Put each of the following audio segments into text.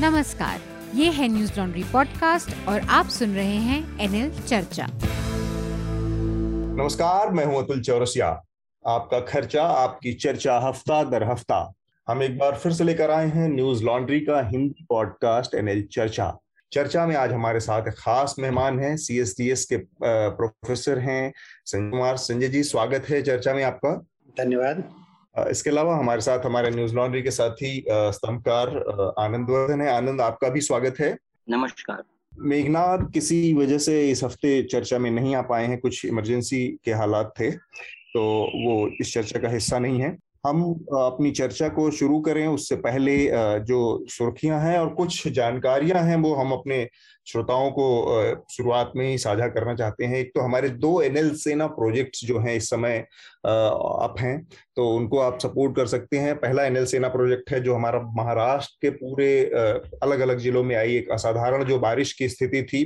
नमस्कार ये है न्यूज़ लॉन्ड्री पॉडकास्ट और आप सुन रहे हैं एनएल चर्चा। नमस्कार मैं हूँ अतुल चौरसिया। आपका खर्चा आपकी चर्चा हफ़्ता दर हफ़्ता। हम एक बार फिर से लेकर आए हैं न्यूज़ लॉन्ड्री का हिंदी पॉडकास्ट एनएल चर्चा। चर्चा में आज हमारे साथ एक खास मेहमान हैं सीएसडीएस के प्रोफेसर हैं संजय कुमार। संजय जी स्वागत है चर्चा में आपका। धन्यवाद। इसके अलावा हमारे साथ हमारे न्यूज़ लॉन्ड्री के साथ ही स्तंभकार आनंद वर्धन है। आनंद आपका भी स्वागत है। नमस्कार। मेघनाथ किसी वजह से इस हफ़्ते चर्चा में नहीं आ पाए हैं? कुछ इमरजेंसी के हालात थे तो वो इस चर्चा का हिस्सा नहीं है। हम अपनी चर्चा को शुरू करें, उससे पहले जो सुर्खियाँ हैं और कुछ जानकारियाँ हैं, वो हम अपने श्रोताओं को शुरुआत में ही साझा करना चाहते हैं। एक तो हमारे दो एनएल सेना प्रोजेक्ट्स जो हैं इस समय अप हैं तो उनको आप सपोर्ट कर सकते हैं। पहला एनएल सेना प्रोजेक्ट है जो हमारा महाराष्ट्र के पूरे अलग अलग जिलों में आई। एक असाधारण जो बारिश की स्थिति थी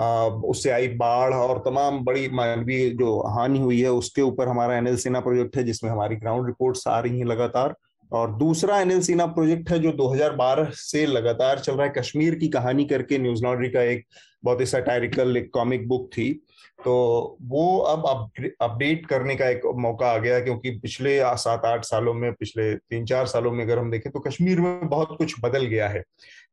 उससे आई बाढ़ और तमाम बड़ी मानवीय जो हानि हुई है, उसके ऊपर हमारा एनएल सेना प्रोजेक्ट है, जिसमें हमारी ग्राउंड रिपोर्ट्स आ रही हैं लगातार। और दूसरा एनएल सीना प्रोजेक्ट है, जो 2012 से लगातार चल रहा है, कश्मीर की कहानी करके न्यूज़ लॉन्ड्री का एक बहुत ही सटायरिकल, एक कॉमिक बुक थी। तो वो अब अपडेट करने का एक मौका आ गया क्योंकि पिछले सात आठ सालों में, पिछले तीन चार सालों में अगर हम देखें तो कश्मीर में बहुत कुछ बदल गया है।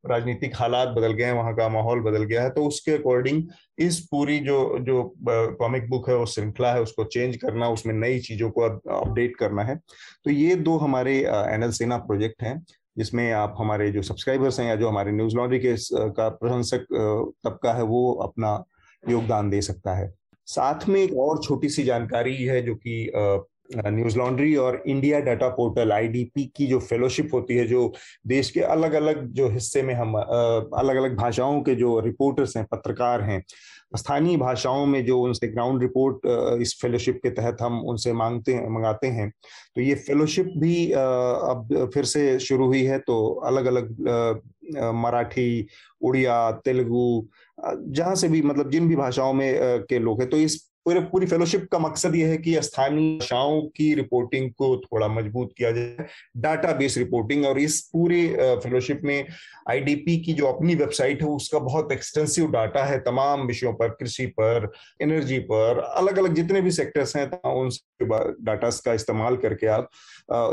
राजनीतिक हालात बदल गए हैं, वहाँ का माहौल बदल गया है तो उसके अकॉर्डिंग इस पूरी जो जो कॉमिक बुक है वो श्रृंखला है, उसको चेंज करना, उसमें नई चीज़ों को अपडेट करना है। तो ये दो हमारे एनएल सेना प्रोजेक्ट हैं, जिसमें आप हमारे जो सब्सक्राइबर्स हैं या जो हमारे न्यूज़ लॉन्ड्री के का प्रशंसक तबका है, वो अपना योगदान दे सकता है। साथ में एक और छोटी सी जानकारी है, जो कि न्यूज़ लॉन्ड्री और इंडिया डाटा पोर्टल आईडीपी की जो फेलोशिप होती है, जो देश के अलग अलग जो हिस्से में हम अलग अलग भाषाओं के जो रिपोर्टर्स हैं, पत्रकार हैं, स्थानीय भाषाओं में जो उनसे ग्राउंड रिपोर्ट इस फेलोशिप के तहत हम उनसे मांगते हैं, मंगाते हैं तो ये फेलोशिप भी अब फिर से शुरू हुई है तो अलग अलग मराठी, उड़िया, तेलुगु जहाँ से भी मतलब जिन भी भाषाओं में के लोग हैं तो इस पूरे, पूरी फेलोशिप का मकसद यह है कि स्थानीय भाषाओं की रिपोर्टिंग को थोड़ा मज़बूत किया जाए डाटा बेस रिपोर्टिंग और इस पूरे फेलोशिप में आईडीपी की जो अपनी वेबसाइट है, उसका बहुत एक्सटेंसिव डाटा है, तमाम विषयों पर, कृषि पर एनर्जी पर अलग अलग जितने भी सेक्टर्स हैं उन डाटा का इस्तेमाल करके आप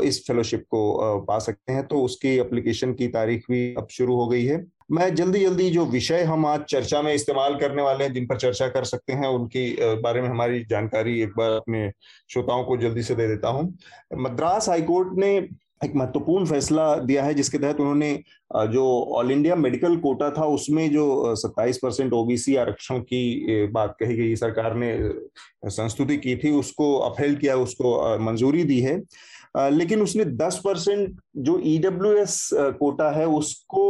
इस फेलोशिप को पा सकते हैं। तो उसकी अप्लीकेशन की तारीख भी अब शुरू हो गई है। मैं जल्दी जल्दी जो विषय हम आज चर्चा में इस्तेमाल करने वाले हैं, जिन पर चर्चा कर सकते हैं, उनकी बारे में हमारी जानकारी एक बार अपने श्रोताओं को जल्दी से दे देता हूँ। मद्रास हाईकोर्ट ने एक महत्वपूर्ण फैसला दिया है, जिसके तहत उन्होंने जो ऑल इंडिया मेडिकल कोटा था, उसमें जो 27 परसेंट ओबीसी आरक्षण की बात कही गई, सरकार ने संस्तुति की थी, उसको अपहेल किया, उसको मंजूरी दी है। लेकिन उसने 10 परसेंट जो ईडब्ल्यू e कोटा है, उसको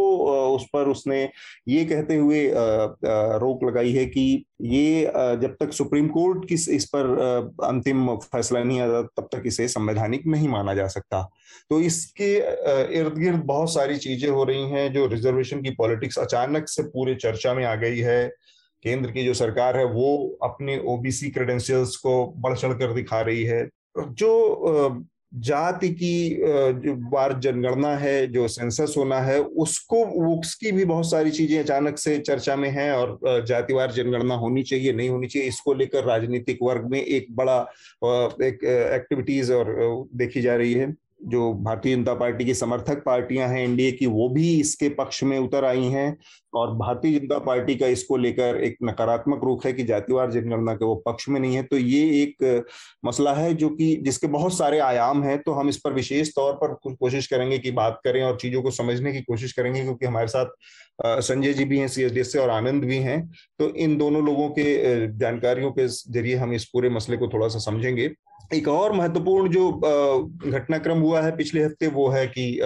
उस पर उसने ये कहते हुए रोक लगाई है कि ये जब तक सुप्रीम कोर्ट की इस पर अंतिम फैसला नहीं आता, तब तक इसे संवैधानिक नहीं माना जा सकता। तो इसके इर्द गिर्द बहुत सारी चीज़ें हो रही हैं जो रिजर्वेशन की पॉलिटिक्स अचानक से पूरे चर्चा में आ गई है। केंद्र की जो सरकार है, वो अपने ओबीसी क्रेडेंशियल्स को बढ़ चढ़ कर दिखा रही है। जो जाति की बार जनगणना है, जो सेंसस होना है, उसको उसकी भी बहुत सारी चीज़ें अचानक से चर्चा में है और जातिवार जनगणना होनी चाहिए, नहीं होनी चाहिए, इसको लेकर राजनीतिक वर्ग में एक बड़ा एक एक्टिविटीज़ और देखी जा रही है। जो भारतीय जनता पार्टी की समर्थक पार्टियाँ हैं एनडीए की, वो भी इसके पक्ष में उतर आई हैं। और भारतीय जनता पार्टी का इसको लेकर एक नकारात्मक रुख है कि जातिवार जनगणना के वो पक्ष में नहीं है। तो ये एक मसला है जो कि जिसके बहुत सारे आयाम हैं तो हम इस पर विशेष तौर पर कोशिश करेंगे कि बात करें और चीज़ों को समझने की कोशिश करेंगे, क्योंकि हमारे साथ संजय जी भी हैं सी से और आनंद भी हैं। तो इन दोनों लोगों के जानकारियों के ज़रिए हम इस पूरे मसले को थोड़ा सा समझेंगे। एक और महत्वपूर्ण जो घटनाक्रम हुआ है पिछले हफ़्ते वो है कि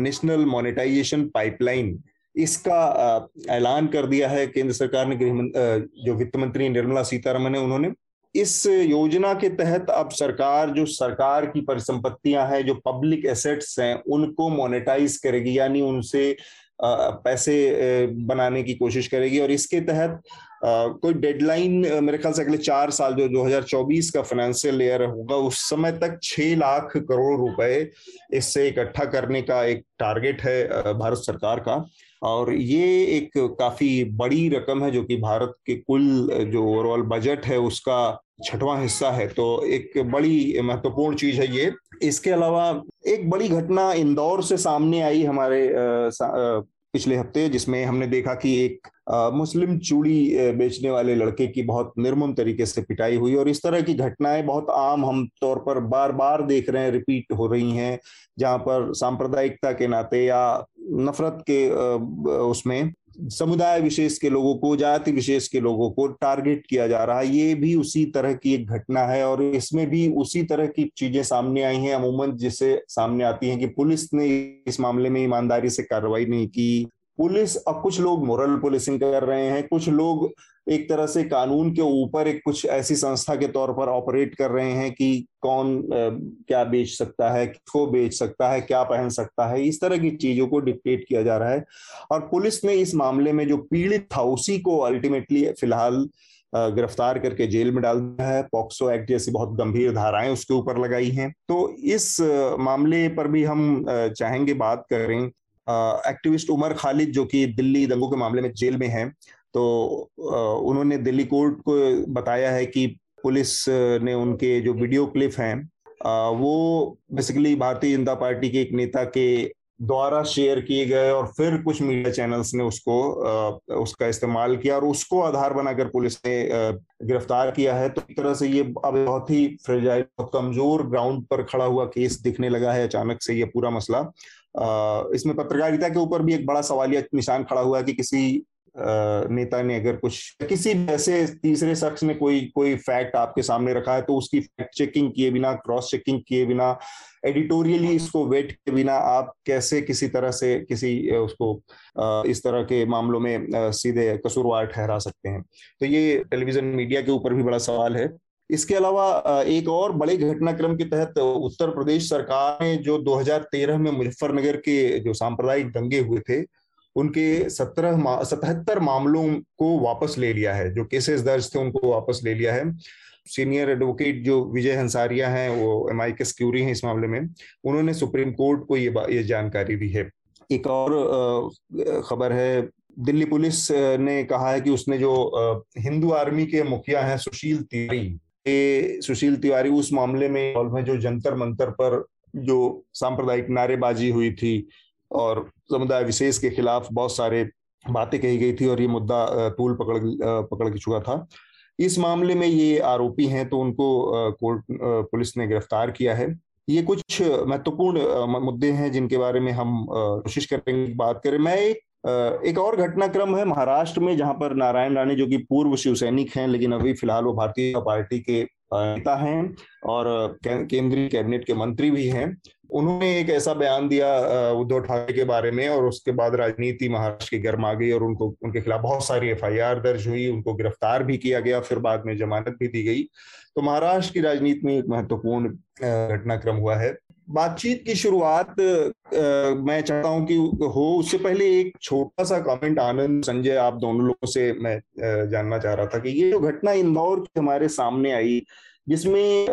नेशनल मोनेटाइजेशन पाइपलाइन इसका ऐलान कर दिया है केंद्र सरकार ने गृह जो वित्त मंत्री निर्मला सीतारमन है, उन्होंने। इस योजना के तहत अब सरकार, जो सरकार की परिसंपत्तियाँ हैं, जो पब्लिक एसेट्स हैं, उनको मोनेटाइज करेगी, यानी उनसे पैसे बनाने की कोशिश करेगी और इसके तहत कोई डेडलाइन मेरे ख्याल से अगले चार साल जो 2024 का फाइनेंशियल ईयर होगा, उस समय तक छह लाख करोड़ रुपए इससे इकट्ठा करने का एक टारगेट है भारत सरकार का। और ये एक काफ़ी बड़ी रकम है जो कि भारत के कुल जो ओवरऑल बजट है, उसका छठवां हिस्सा है। तो एक बड़ी महत्वपूर्ण चीज़ है ये। इसके अलावा एक बड़ी घटना इंदौर से सामने आई हमारे पिछले हफ़्ते, जिसमें हमने देखा कि एक मुस्लिम चूड़ी बेचने वाले लड़के की बहुत निर्मम तरीके से पिटाई हुई और इस तरह की घटनाएँ बहुत आम हम तौर पर बार बार देख रहे हैं, रिपीट हो रही हैं, जहाँ पर सांप्रदायिकता के नाते या नफरत के उसमें समुदाय विशेष के लोगों को, जाति विशेष के लोगों को टारगेट किया जा रहा है। ये भी उसी तरह की एक घटना है और इसमें भी उसी तरह की चीज़ें सामने आई हैं। अमूमन जिसे सामने आती हैं कि पुलिस ने इस मामले में ईमानदारी से कार्रवाई नहीं की। पुलिस, अब कुछ लोग मोरल पुलिसिंग कर रहे हैं, कुछ लोग एक तरह से कानून के ऊपर एक कुछ ऐसी संस्था के तौर पर ऑपरेट कर रहे हैं कि कौन क्या बेच सकता है, किसको बेच सकता है, क्या पहन सकता है, इस तरह की चीज़ों को डिक्टेट किया जा रहा है। और पुलिस ने इस मामले में जो पीड़ित था, उसी को अल्टीमेटली फ़िलहाल गिरफ़्तार करके जेल में डाल दिया है। पॉक्सो एक्ट जैसी बहुत गंभीर धाराएँ उसके ऊपर लगाई हैं। तो इस मामले पर भी हम चाहेंगे बात करें एक्टिविस्ट उमर खालिद, जो कि दिल्ली दंगों के मामले में जेल में है तो उन्होंने दिल्ली कोर्ट को बताया है कि पुलिस ने उनके जो वीडियो क्लिप हैं वो बेसिकली भारतीय जनता पार्टी के एक नेता के द्वारा शेयर किए गए और फिर कुछ मीडिया चैनल्स ने उसको उसका इस्तेमाल किया और उसको आधार बनाकर पुलिस ने गिरफ़्तार किया है। तो एक तरह से ये अब बहुत ही फ्रेजाइल कमज़ोर ग्राउंड पर खड़ा हुआ केस दिखने लगा है। अचानक से ये पूरा मसला इसमें पत्रकारिता के ऊपर भी एक बड़ा सवालिया निशान खड़ा हुआ है कि किसी नेता ने अगर कुछ किसी ऐसे तीसरे शख्स ने कोई कोई फैक्ट आपके सामने रखा है तो उसकी फैक्ट चेकिंग किए बिना क्रॉस चेकिंग किए बिना एडिटोरियली इसको वेट के बिना आप कैसे किसी तरह से किसी उसको इस तरह के मामलों में सीधे कसूरवार ठहरा सकते हैं? तो ये टेलीविज़न मीडिया के ऊपर भी बड़ा सवाल है। इसके अलावा एक और बड़े घटनाक्रम के तहत उत्तर प्रदेश सरकार ने जो 2013 में मुजफ्फरनगर के जो सांप्रदायिक दंगे हुए थे, उनके सत्रह सतहत्तर मामलों को वापस ले लिया है, जो केसेस दर्ज थे उनको वापस ले लिया है। सीनियर एडवोकेट जो विजय हंसारिया हैं, वो एम आई के स्क्यूरी हैं इस मामले में, उन्होंने सुप्रीम कोर्ट को ये ये जानकारी दी है। एक और खबर है, दिल्ली पुलिस ने कहा है कि उसने जो हिंदू आर्मी के मुखिया हैं सुशील तिवारी सुशील तिवारी उस मामले में जो जंतर मंतर पर जो सांप्रदायिक नारेबाजी हुई थी और समुदाय विशेष के खिलाफ बहुत सारे बातें कही गई थी और ये मुद्दा तूल पकड़ पकड़ के चुका था। इस मामले में ये आरोपी हैं तो उनको कोर्ट पुलिस ने गिरफ़्तार किया है। ये कुछ महत्वपूर्ण मुद्दे हैं जिनके बारे में हम कोशिश करेंगे बात करें। मैं एक एक और घटनाक्रम है महाराष्ट्र में, जहाँ पर नारायण राणे जो कि पूर्व शिवसैनिक हैं, लेकिन अभी फ़िलहाल वो भारतीय पार्टी के नेता हैं और केंद्रीय कैबिनेट के मंत्री भी हैं। उन्होंने एक ऐसा बयान दिया उद्धव ठाकरे के बारे में और उसके बाद राजनीति महाराष्ट्र की गर्म गई और उनको, उनके खिलाफ बहुत सारी एफआईआर दर्ज हुई, उनको गिरफ़्तार भी किया गया, फिर बाद में जमानत भी दी गई। तो महाराष्ट्र की राजनीति में एक महत्वपूर्ण घटनाक्रम हुआ है। बातचीत की शुरुआत मैं चाहता हूँ कि हो, उससे पहले एक छोटा सा कमेंट आनंद, संजय, आप दोनों लोगों से मैं जानना चाह रहा था कि ये जो घटना इंदौर की हमारे सामने आई, जिसमें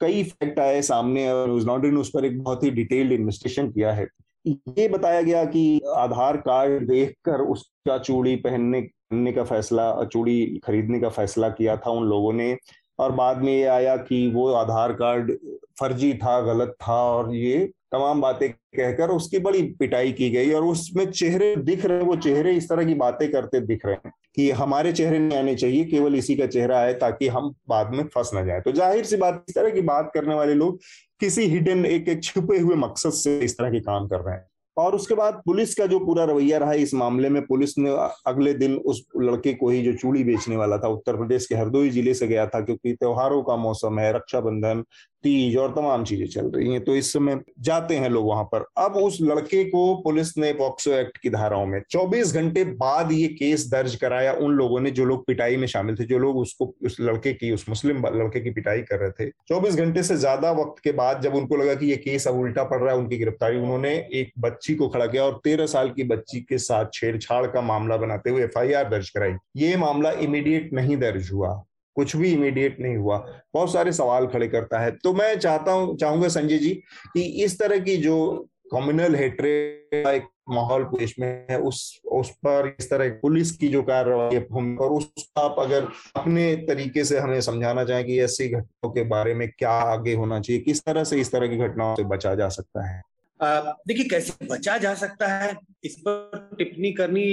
कई फैक्ट आए सामने और न्यूज़ लॉन्ड्री ने उस पर एक बहुत ही डिटेल्ड इन्वेस्टिगेशन किया है। ये बताया गया कि आधार कार्ड देखकर उसका चूड़ी पहनने का फैसला, चूड़ी खरीदने का फैसला किया था उन लोगों ने। और बाद में ये आया कि वो आधार कार्ड फर्जी था, गलत था और ये तमाम बातें कहकर उसकी बड़ी पिटाई की गई और उसमें चेहरे दिख रहे वो चेहरे इस तरह की बातें करते दिख रहे हैं कि हमारे चेहरे नहीं आने चाहिए, केवल इसी का चेहरा आए ताकि हम बाद में फंस ना जाए। तो ज़ाहिर सी बात, इस तरह की बात करने वाले लोग किसी हिडन एक एक छुपे हुए मकसद से इस तरह के काम कर रहे हैं। और उसके बाद पुलिस का जो पूरा रवैया रहा इस मामले में पुलिस ने अगले दिन उस लड़के को ही जो चूड़ी बेचने वाला था, उत्तर प्रदेश के हरदोई ज़िले से गया था, क्योंकि त्योहारों का मौसम है, रक्षाबंधन तीज और तमाम चीज़ें चल रही हैं तो इस समय जाते हैं लोग वहाँ पर। अब उस लड़के को पुलिस ने पॉक्सो एक्ट की धाराओं में 24 घंटे बाद ये केस दर्ज कराया उन लोगों ने जो लोग पिटाई में शामिल थे, जो लोग उसको, उस लड़के की, उस मुस्लिम लड़के की पिटाई कर रहे थे। 24 घंटे से ज़्यादा वक्त के बाद जब उनको लगा कि ये केस अब उल्टा पड़ रहा है, उनकी गिरफ्तारी, उन्होंने एक बच्ची को खड़ा किया और तेरह साल की बच्ची के साथ छेड़छाड़ का मामला बनाते हुए एफआईआर दर्ज कराई। ये मामला इमीडिएट नहीं दर्ज हुआ। कुछ भी इमीडिएट नहीं हुआ। बहुत सारे सवाल खड़े करता है। तो मैं चाहता हूँ, चाहूँगा संजय जी कि इस तरह की जो कम्युनल हेट्रेड एक माहौल देश में है, उस उस पर इस तरह पुलिस की जो कार्रवाई और उसका आप अगर अपने तरीके से हमें समझाना चाहें कि ऐसी घटनाओं के बारे में क्या आगे होना चाहिए, किस तरह से इस तरह की घटनाओं से बचा जा सकता है? देखिए, कैसे बचा जा सकता है, इस पर टिप्पणी करनी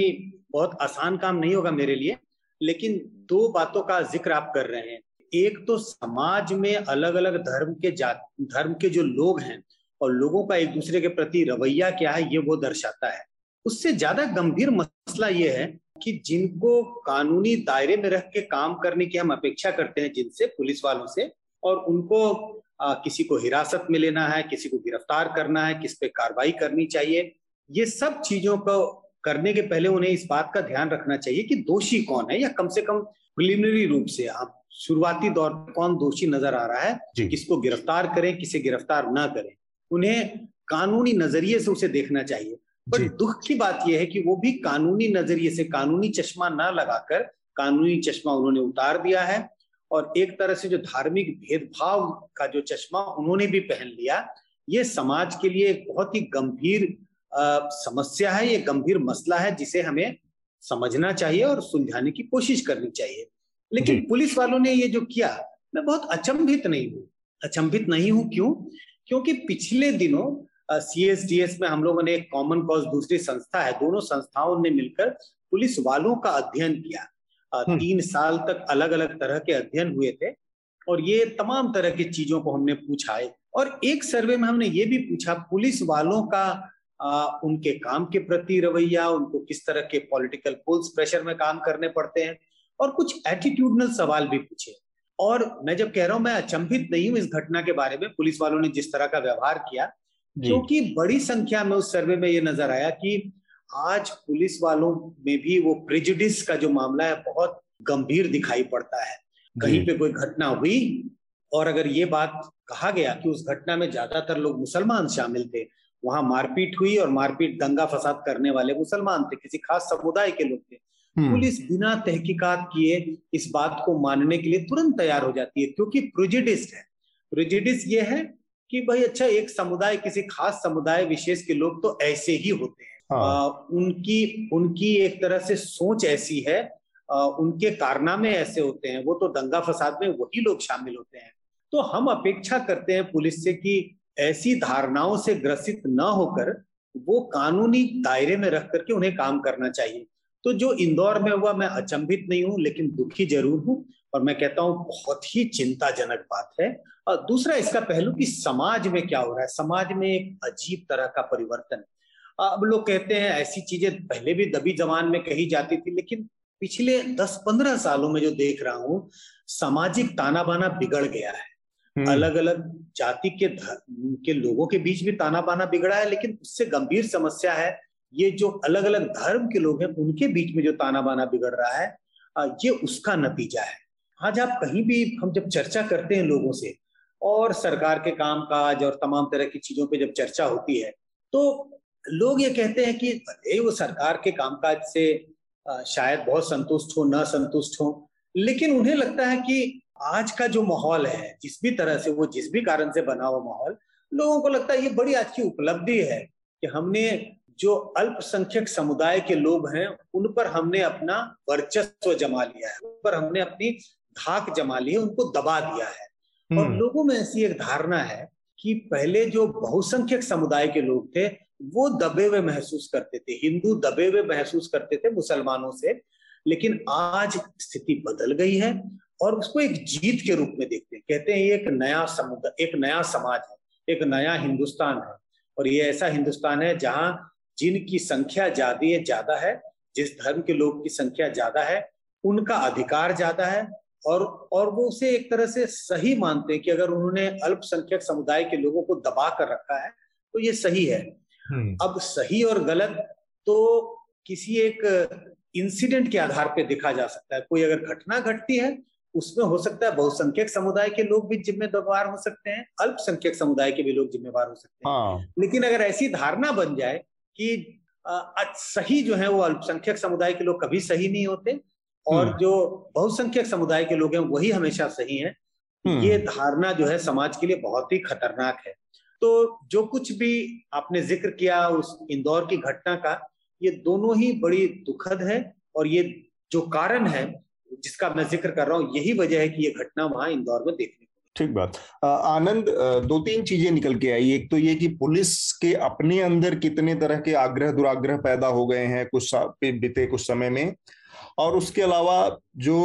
बहुत आसान काम नहीं होगा मेरे लिए। लेकिन दो बातों का ज़िक्र आप कर रहे हैं। एक तो समाज में अलग अलग धर्म के जात धर्म के जो लोग हैं और लोगों का एक दूसरे के प्रति रवैया क्या है ये वो दर्शाता है। उससे ज़्यादा गंभीर मसला ये है कि जिनको कानूनी दायरे में रख के काम करने की हम अपेक्षा करते हैं जिनसे पुलिस वालों से और उनको आ, किसी को हिरासत में लेना है किसी को गिरफ़्तार करना है किस पे कार्रवाई करनी चाहिए ये सब चीज़ों को करने के पहले उन्हें इस बात का ध्यान रखना चाहिए कि दोषी कौन है या कम से कम प्रिलिमिनरी रूप से। आप शुरुआती दौर में कौन दोषी नज़र आ रहा है किसको गिरफ़्तार करें किसे गिरफ़्तार ना करें। उन्हें कानूनी नज़रिए से उसे देखना चाहिए। पर दुख की बात यह है कि वो भी कानूनी नज़रिए से कानूनी चश्मा ना लगाकर कानूनी चश्मा उन्होंने उतार दिया है और एक तरह से जो धार्मिक भेदभाव का जो चश्मा उन्होंने भी पहन लिया ये समाज के लिए एक बहुत ही गंभीर समस्या है ये गंभीर मसला है जिसे हमें समझना चाहिए और सुलझाने की कोशिश करनी चाहिए। लेकिन पुलिस वालों ने ये जो किया मैं बहुत अचंभित नहीं हूँ। अचंभित नहीं हूँ क्यों? क्योंकि पिछले दिनों सी एस डी एस में हम लोगों ने एक कॉमन कॉज दूसरी संस्था है दोनों संस्थाओं ने मिलकर पुलिस वालों का अध्ययन किया। हम्म। तीन साल तक अलग अलग तरह के अध्ययन हुए थे और ये तमाम तरह की चीज़ों को हमने पूछा है। और एक सर्वे में हमने ये भी पूछा पुलिस वालों का आ, उनके काम के प्रति रवैया उनको किस तरह के पॉलिटिकल पुल्स प्रेशर में काम करने पड़ते हैं और कुछ एटीट्यूडनल सवाल भी पूछे। और मैं जब कह रहा हूँ मैं अचंभित नहीं हूँ इस घटना के बारे में पुलिस वालों ने जिस तरह का व्यवहार किया क्योंकि बड़ी संख्या में उस सर्वे में ये नज़र आया कि आज पुलिस वालों में भी वो प्रिजुडिस का जो मामला है बहुत गंभीर दिखाई पड़ता है। कहीं पे कोई घटना हुई और अगर ये बात कहा गया कि उस घटना में ज़्यादातर लोग मुसलमान शामिल थे वहाँ मारपीट हुई और मारपीट दंगा फसाद करने वाले मुसलमान थे किसी खास समुदाय के लोग थे हम्म। पुलिस बिना तहकीकात किए इस बात को मानने के लिए तुरंत तैयार हो जाती है क्योंकि प्रोजिडिस्ट है प्रोजिडिस ये है कि भाई अच्छा एक समुदाय किसी खास समुदाय विशेष के लोग तो ऐसे ही होते हैं हाँ। आ, उनकी उनकी एक तरह से सोच ऐसी है आ, उनके कारनामे ऐसे होते हैं वो तो दंगा फसाद में वही लोग शामिल होते हैं तो हम अपेक्षा करते हैं पुलिस से कि ऐसी धारणाओं से ग्रसित न होकर वो कानूनी दायरे में रख करके उन्हें काम करना चाहिए। तो जो इंदौर में हुआ, मैं अचंभित नहीं हूँ, लेकिन दुखी ज़रूर हूँ और मैं कहता हूँ, बहुत ही चिंताजनक बात है। और दूसरा इसका पहलू कि समाज में क्या हो रहा है? समाज में एक अजीब तरह का परिवर्तन। अब लोग कहते हैं, ऐसी चीज़ें पहले भी दबी जमान में कही जाती थी, लेकिन पिछले 10-15 सालों में जो देख रहा हूँ, सामाजिक ताना बाना बिगड़ गया है। अलग अलग जाति के के लोगों के बीच भी ताना बाना बिगड़ा है, लेकिन उससे गंभीर समस्या है, ये जो अलग अलग धर्म के लोग हैं, उनके बीच में जो ताना बाना बिगड़ रहा है ये उसका नतीजा है। आज आप कहीं भी, हम जब चर्चा करते हैं लोगों से, और सरकार के काम काज और तमाम तरह की चीज़ों पे जब चर्चा होती है तो लोग ये कहते हैं कि भले वो सरकार के कामकाज से शायद बहुत संतुष्ट हो, न संतुष्ट हो, लेकिन उन्हें लगता है कि आज का जो माहौल है जिस भी तरह से वो जिस भी कारण से बना हुआ माहौल लोगों को लगता है ये बड़ी आज की उपलब्धि है कि हमने जो अल्पसंख्यक समुदाय के लोग हैं उन पर हमने अपना वर्चस्व जमा लिया है उन पर हमने अपनी धाक जमा ली है उनको दबा दिया है और हम्म। लोगों में ऐसी एक धारणा है कि पहले जो बहुसंख्यक समुदाय के लोग थे वो दबे हुए महसूस करते थे हिंदू दबे हुए महसूस करते थे मुसलमानों से लेकिन आज स्थिति बदल गई है और उसको एक जीत के रूप में देखते हैं। कहते हैं ये एक नया समुदाय एक नया समाज है एक नया हिंदुस्तान है। और ये ऐसा हिंदुस्तान है जहाँ जिनकी संख्या ज़्यादा ज़्यादा है जिस धर्म के लोग की संख्या ज़्यादा है उनका अधिकार ज़्यादा है और और वो उसे एक तरह से सही मानते हैं कि अगर उन्होंने अल्पसंख्यक समुदाय के लोगों को दबा कर रखा है तो ये सही है। हम्म। अब सही और गलत तो किसी एक इंसिडेंट के आधार पर देखा जा सकता है। कोई अगर घटना घटती है उसमें हो सकता है बहुसंख्यक समुदाय के लोग भी जिम्मेदार हो सकते हैं अल्पसंख्यक समुदाय के भी लोग जिम्मेवार हो सकते हैं हाँ। लेकिन अगर ऐसी धारणा बन जाए कि आ, सही जो है वो अल्पसंख्यक समुदाय के लोग कभी सही नहीं होते और हम्म। जो बहुसंख्यक समुदाय के लोग हैं वही हमेशा सही है हम्म। ये धारणा जो है समाज के लिए बहुत ही खतरनाक है तो जो कुछ भी आपने ज़िक्र किया उस इंदौर की घटना का ये दोनों ही बड़ी दुखद है और ये जो कारण है जिसका मैं ज़िक्र कर रहा हूँ, यही वजह है कि ये घटना वहाँ इंदौर में देखने ठीक बात। आनंद दो तीन चीज़ें निकल के आई। एक तो ये कि पुलिस के अपने अंदर कितने तरह के आग्रह दुराग्रह पैदा हो गए हैं कुछ बीते कुछ समय में। और उसके अलावा जो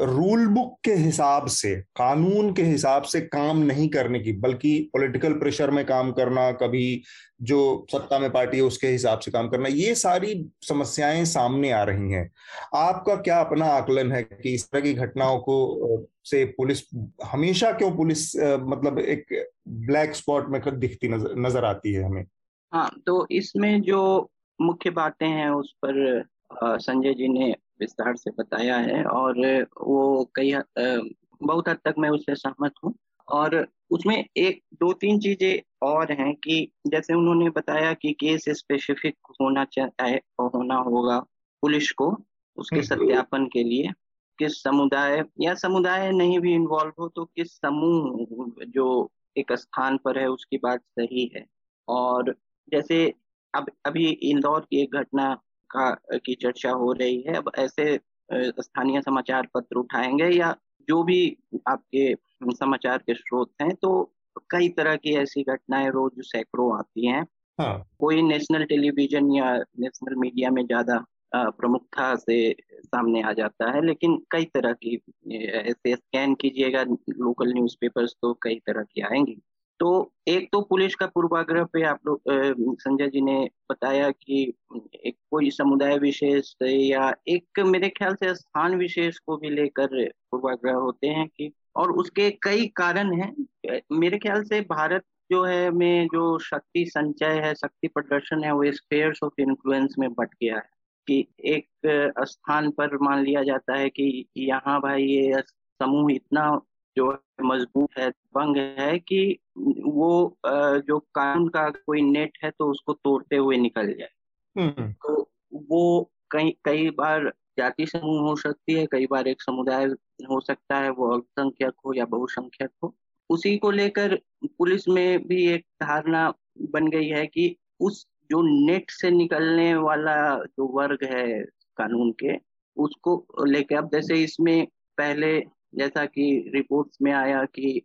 रूल बुक के हिसाब से कानून के हिसाब से काम नहीं करने की बल्कि पॉलिटिकल प्रेशर में काम करना कभी जो सत्ता में पार्टी है उसके हिसाब से काम करना ये सारी समस्याएँ सामने आ रही हैं। आपका क्या अपना आकलन है कि इस तरह की घटनाओं को से पुलिस हमेशा क्यों पुलिस मतलब एक ब्लैक स्पॉट में दिखती नज़र, नज़र आती है हमें? हाँ तो इसमें जो मुख्य बातें हैं उस पर संजय जी ने विस्तार से बताया है और वो कई बहुत हद तक मैं उससे सहमत हूँ और उसमें एक दो तीन चीज़ें और हैं कि जैसे उन्होंने बताया कि केस स्पेसिफिक होना चाहिए होना होगा पुलिस को उसके हम्म। सत्यापन के लिए किस समुदाय या समुदाय नहीं भी इन्वॉल्व हो तो किस समूह जो एक स्थान पर है उसकी बात सही है और जैसे अब अभी इंदौर की एक घटना का की चर्चा हो रही है। अब ऐसे स्थानीय समाचार पत्र उठाएँगे या जो भी आपके समाचार के स्रोत हैं तो कई तरह की ऐसी घटनाएँ रोज सैकड़ों आती हैं। हाँ। कोई नेशनल टेलीविज़न या नेशनल मीडिया में ज़्यादा प्रमुखता से सामने आ जाता है लेकिन कई तरह की ऐसे स्कैन कीजिएगा लोकल न्यूज़पेपर्स तो कई तरह की आएँगी। तो एक तो पुलिस का पूर्वाग्रह पे आप लोग संजय जी ने बताया कि एक कोई समुदाय विशेष या एक मेरे ख्याल से स्थान विशेष को भी लेकर पूर्वाग्रह होते हैं कि, और उसके कई कारण हैं। मेरे ख्याल से भारत जो है में जो शक्ति संचय है, शक्ति प्रदर्शन है, वो स्पेयर्स ऑफ़ इन्फ्लुएंस में बट गया है कि एक स्थान पर मान लिया जाता है कि यहाँ भाई ये समूह इतना जो मज़बूत है बंग है कि वो जो कानून का कोई नेट है तो उसको तोड़ते हुए निकल जाए हम्म। तो वो कई कई बार जाति समूह हो सकती है कई बार एक समुदाय हो सकता है वो अल्पसंख्यक हो या बहुसंख्यक हो उसी को लेकर पुलिस में भी एक धारणा बन गई है कि उस जो नेट से निकलने वाला जो वर्ग है कानून के उसको लेके अब जैसे इसमें पहले जैसा कि रिपोर्ट्स में आया कि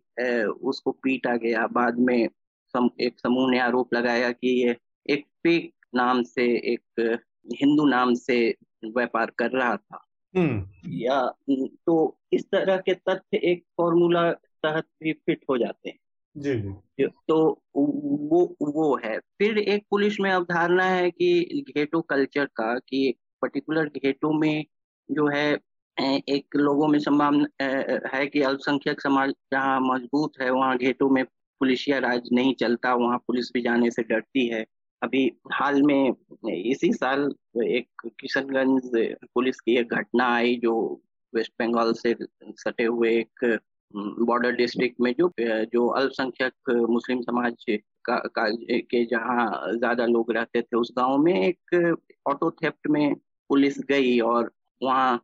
उसको पीटा गया बाद में सम, एक समूह ने आरोप लगाया कि ये एक फेक नाम से एक हिंदू नाम से व्यापार कर रहा था। हम्म। या तो इस तरह के तथ्य एक फॉर्मूला तहत भी फिट हो जाते हैं। जी जी। तो वो वो है। फिर एक पुलिस में अवधारणा है कि घेटो कल्चर का कि पर्टिकुलर घेटो में जो है एक लोगों में संभावना है कि अल्पसंख्यक समाज जहाँ मज़बूत है वहाँ घेटों में पुलिसिया राज नहीं चलता वहाँ पुलिस भी जाने से डरती है। अभी हाल में इसी साल एक किशनगंज पुलिस की एक घटना आई जो वेस्ट बंगाल से सटे हुए एक बॉर्डर डिस्ट्रिक्ट में जो जो अल्पसंख्यक मुस्लिम समाज का, का के जहाँ ज़्यादा लोग रहते थे उस गाँव में एक ऑटो थेफ्ट में पुलिस गई और वहाँ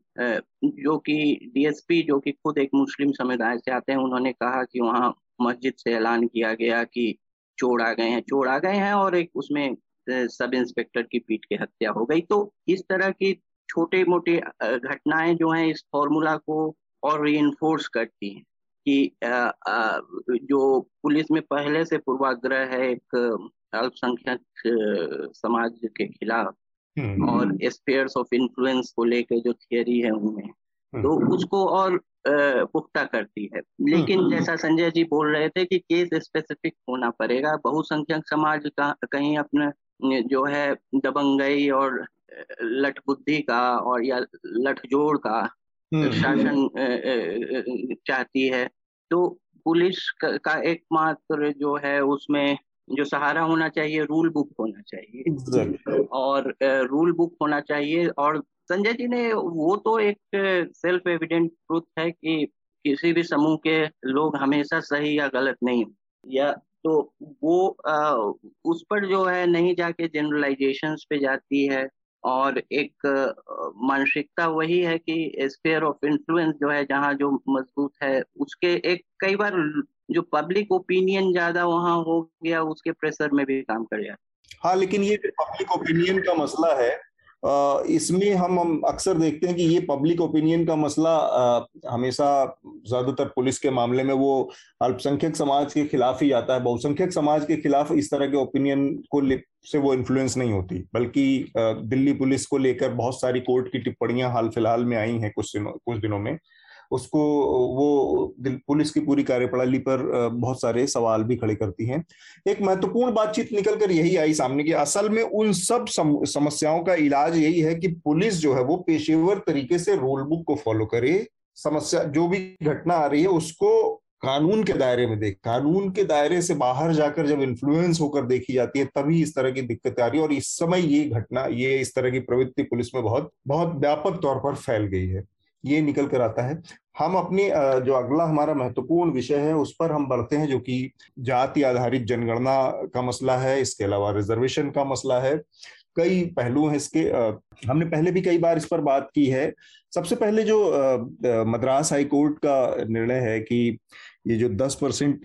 जो कि डीएसपी जो कि खुद एक मुस्लिम समुदाय से आते हैं, उन्होंने कहा कि वहाँ मस्जिद से ऐलान किया गया कि चोर आ गए हैं, चोर आ गए हैं और एक उसमें सब इंस्पेक्टर की पीट के हत्या हो गई तो इस तरह की छोटे मोटे घटनाएँ जो हैं, इस फॉर्मूला को और री करती हैं कि जो पुलिस में पहले से पूर्वाग्रह है एक अल्पसंख्यक समाज के खिलाफ। और स्पेयर्स ऑफ़ इन्फ्लुएंस को लेकर जो थियरी है उनमें तो हम्म। उसको और पुख्ता करती है लेकिन हम्म। जैसा संजय जी बोल रहे थे कि केस स्पेसिफिक होना पड़ेगा बहुसंख्यक समाज का कहीं अपने जो है दबंगई और लठ बुद्धि का और या लठ जोड़ का हम्म। शासन चाहती है तो पुलिस का एकमात्र जो है उसमें जो सहारा होना चाहिए रूल बुक होना चाहिए। और रूल बुक होना चाहिए और संजय जी ने वो तो एक सेल्फ एविडेंट ट्रूथ है कि किसी भी समूह के लोग हमेशा सही या गलत नहीं या तो वो आ, उस पर जो है नहीं जाके जनरलाइजेशन पे जाती है। और एक मानसिकता वही है कि स्पेयर ऑफ़ इन्फ्लुएंस जो है, जहाँ जो मज़बूत है, उसके एक, कई बार जो पब्लिक ओपिनियन ज़्यादा वहाँ हो गया, उसके प्रेशर में भी काम कर जाता हाँ। लेकिन ये पब्लिक ओपिनियन का मसला है इसमें हम अक्सर देखते हैं कि ये पब्लिक ओपिनियन का मसला हमेशा ज़्यादातर पुलिस के मामले में वो अल्पसंख्यक समाज के खिलाफ ही आता है। बहुसंख्यक समाज के खिलाफ इस तरह के ओपिनियन को से वो इन्फ्लुएंस नहीं होती। बल्कि दिल्ली पुलिस को लेकर बहुत सारी कोर्ट की टिप्पणियाँ हाल फ़िलहाल में आई हैं कुछ दिनों कुछ दिनों में। उसको वो पुलिस की पूरी कार्यप्रणाली पर बहुत सारे सवाल भी खड़े करती हैं। एक महत्वपूर्ण बातचीत निकल कर यही आई सामने की असल में उन सब सम, समस्याओं का इलाज यही है कि पुलिस जो है वो पेशेवर तरीके से रूल बुक को फॉलो करे समस्या जो भी घटना आ रही है उसको कानून के दायरे में देख कानून के दायरे से बाहर जाकर जब इन्फ्लुएंस होकर देखी जाती है तभी इस तरह की दिक्कतें आ रही है और इस समय ये घटना ये इस तरह की प्रवृत्ति पुलिस में बहुत बहुत व्यापक तौर पर फैल गई है। ये निकल कर आता है। हम अपने जो अगला हमारा महत्वपूर्ण विषय है, उस पर हम बढ़ते हैं, जो कि जाति आधारित जनगणना का मसला है, इसके अलावा रिजर्वेशन का मसला है। कई पहलू हैं इसके हमने पहले भी कई बार इस पर बात की है। सबसे पहले जो मद्रास हाई कोर्ट का निर्णय है कि ये जो 10 परसेंट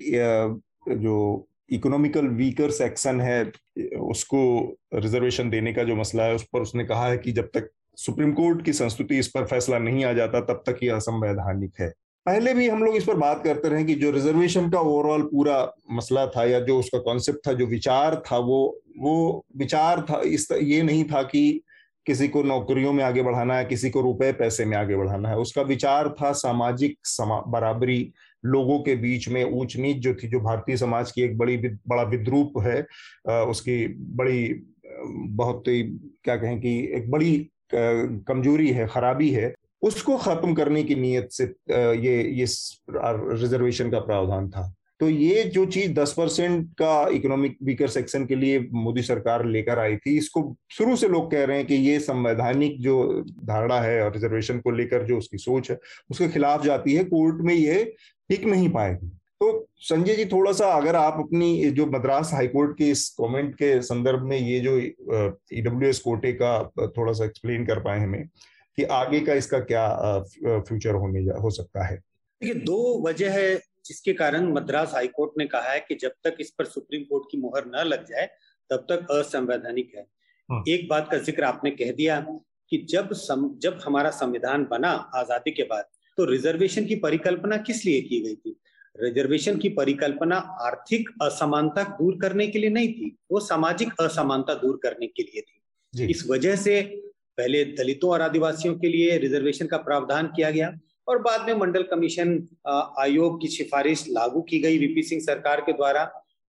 जो इकोनॉमिकल वीकर सेक्शन है, उसको रिजर्वेशन देने का जो मसला है, उस पर उसने कहा है कि जब तक सुप्रीम कोर्ट की संस्तुति इस पर फैसला नहीं आ जाता तब तक ये असंवैधानिक है। पहले भी हम लोग इस पर बात करते रहे कि जो रिजर्वेशन का ओवरऑल पूरा मसला था या जो उसका कॉन्सेप्ट था जो विचार था वो वो विचार था इस ये नहीं था कि किसी को नौकरियों में आगे बढ़ाना है किसी को रुपए पैसे में आगे बढ़ाना है। उसका विचार था सामाजिक समा, बराबरी लोगों के बीच में ऊंच नीच जो थी जो भारतीय समाज की एक बड़ी बड़ा विद्रूप है उसकी बड़ी बहुत ही क्या कहें कि एक बड़ी कमज़ोरी है, खराबी है, उसको खत्म करने की नीयत से ये ये रिजर्वेशन का प्रावधान था। तो ये जो चीज़ 10 परसेंट का इकोनॉमिक वीकर सेक्शन के लिए मोदी सरकार लेकर आई थी, इसको शुरू से लोग कह रहे हैं कि ये संवैधानिक जो धारणा है और रिजर्वेशन को लेकर जो उसकी सोच है, उसके खिलाफ जाती है, कोर्ट में ये टिक नहीं पाएगी। तो संजय जी थोड़ा सा अगर आप अपनी जो मद्रास हाईकोर्ट के इस कमेंट के संदर्भ में ये जो ईडब्ल्यू एस कोटे का थोड़ा सा एक्सप्लेन कर पाए हमें कि आगे का इसका क्या फ्यूचर होने हो सकता है। देखिए दो वजह है जिसके कारण मद्रास हाईकोर्ट ने कहा है कि जब तक इस पर सुप्रीम कोर्ट की मुहर न लग जाए तब तक असंवैधानिक है। हाँ। एक बात का ज़िक्र आपने कह दिया कि जब सम, जब हमारा संविधान बना आज़ादी के बाद तो रिजर्वेशन की परिकल्पना किस लिए की गई थी? रिजर्वेशन की परिकल्पना आर्थिक असमानता दूर करने के लिए नहीं थी वो सामाजिक असमानता दूर करने के लिए थी। इस वजह से पहले दलितों और आदिवासियों के लिए रिजर्वेशन का प्रावधान किया गया और बाद में मंडल कमीशन आयोग की सिफारिश लागू की गई वीपी सिंह सरकार के द्वारा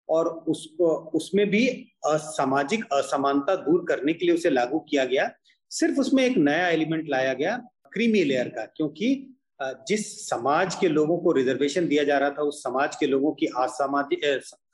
और उसको उसमें भी सामाजिक असमानता दूर करने के लिए उसे लागू किया गया। सिर्फ़ उसमें एक नया एलिमेंट लाया गया क्रीमी लेयर का क्योंकि जिस समाज के लोगों को रिजर्वेशन दिया जा रहा था उस समाज के लोगों की असामाजिक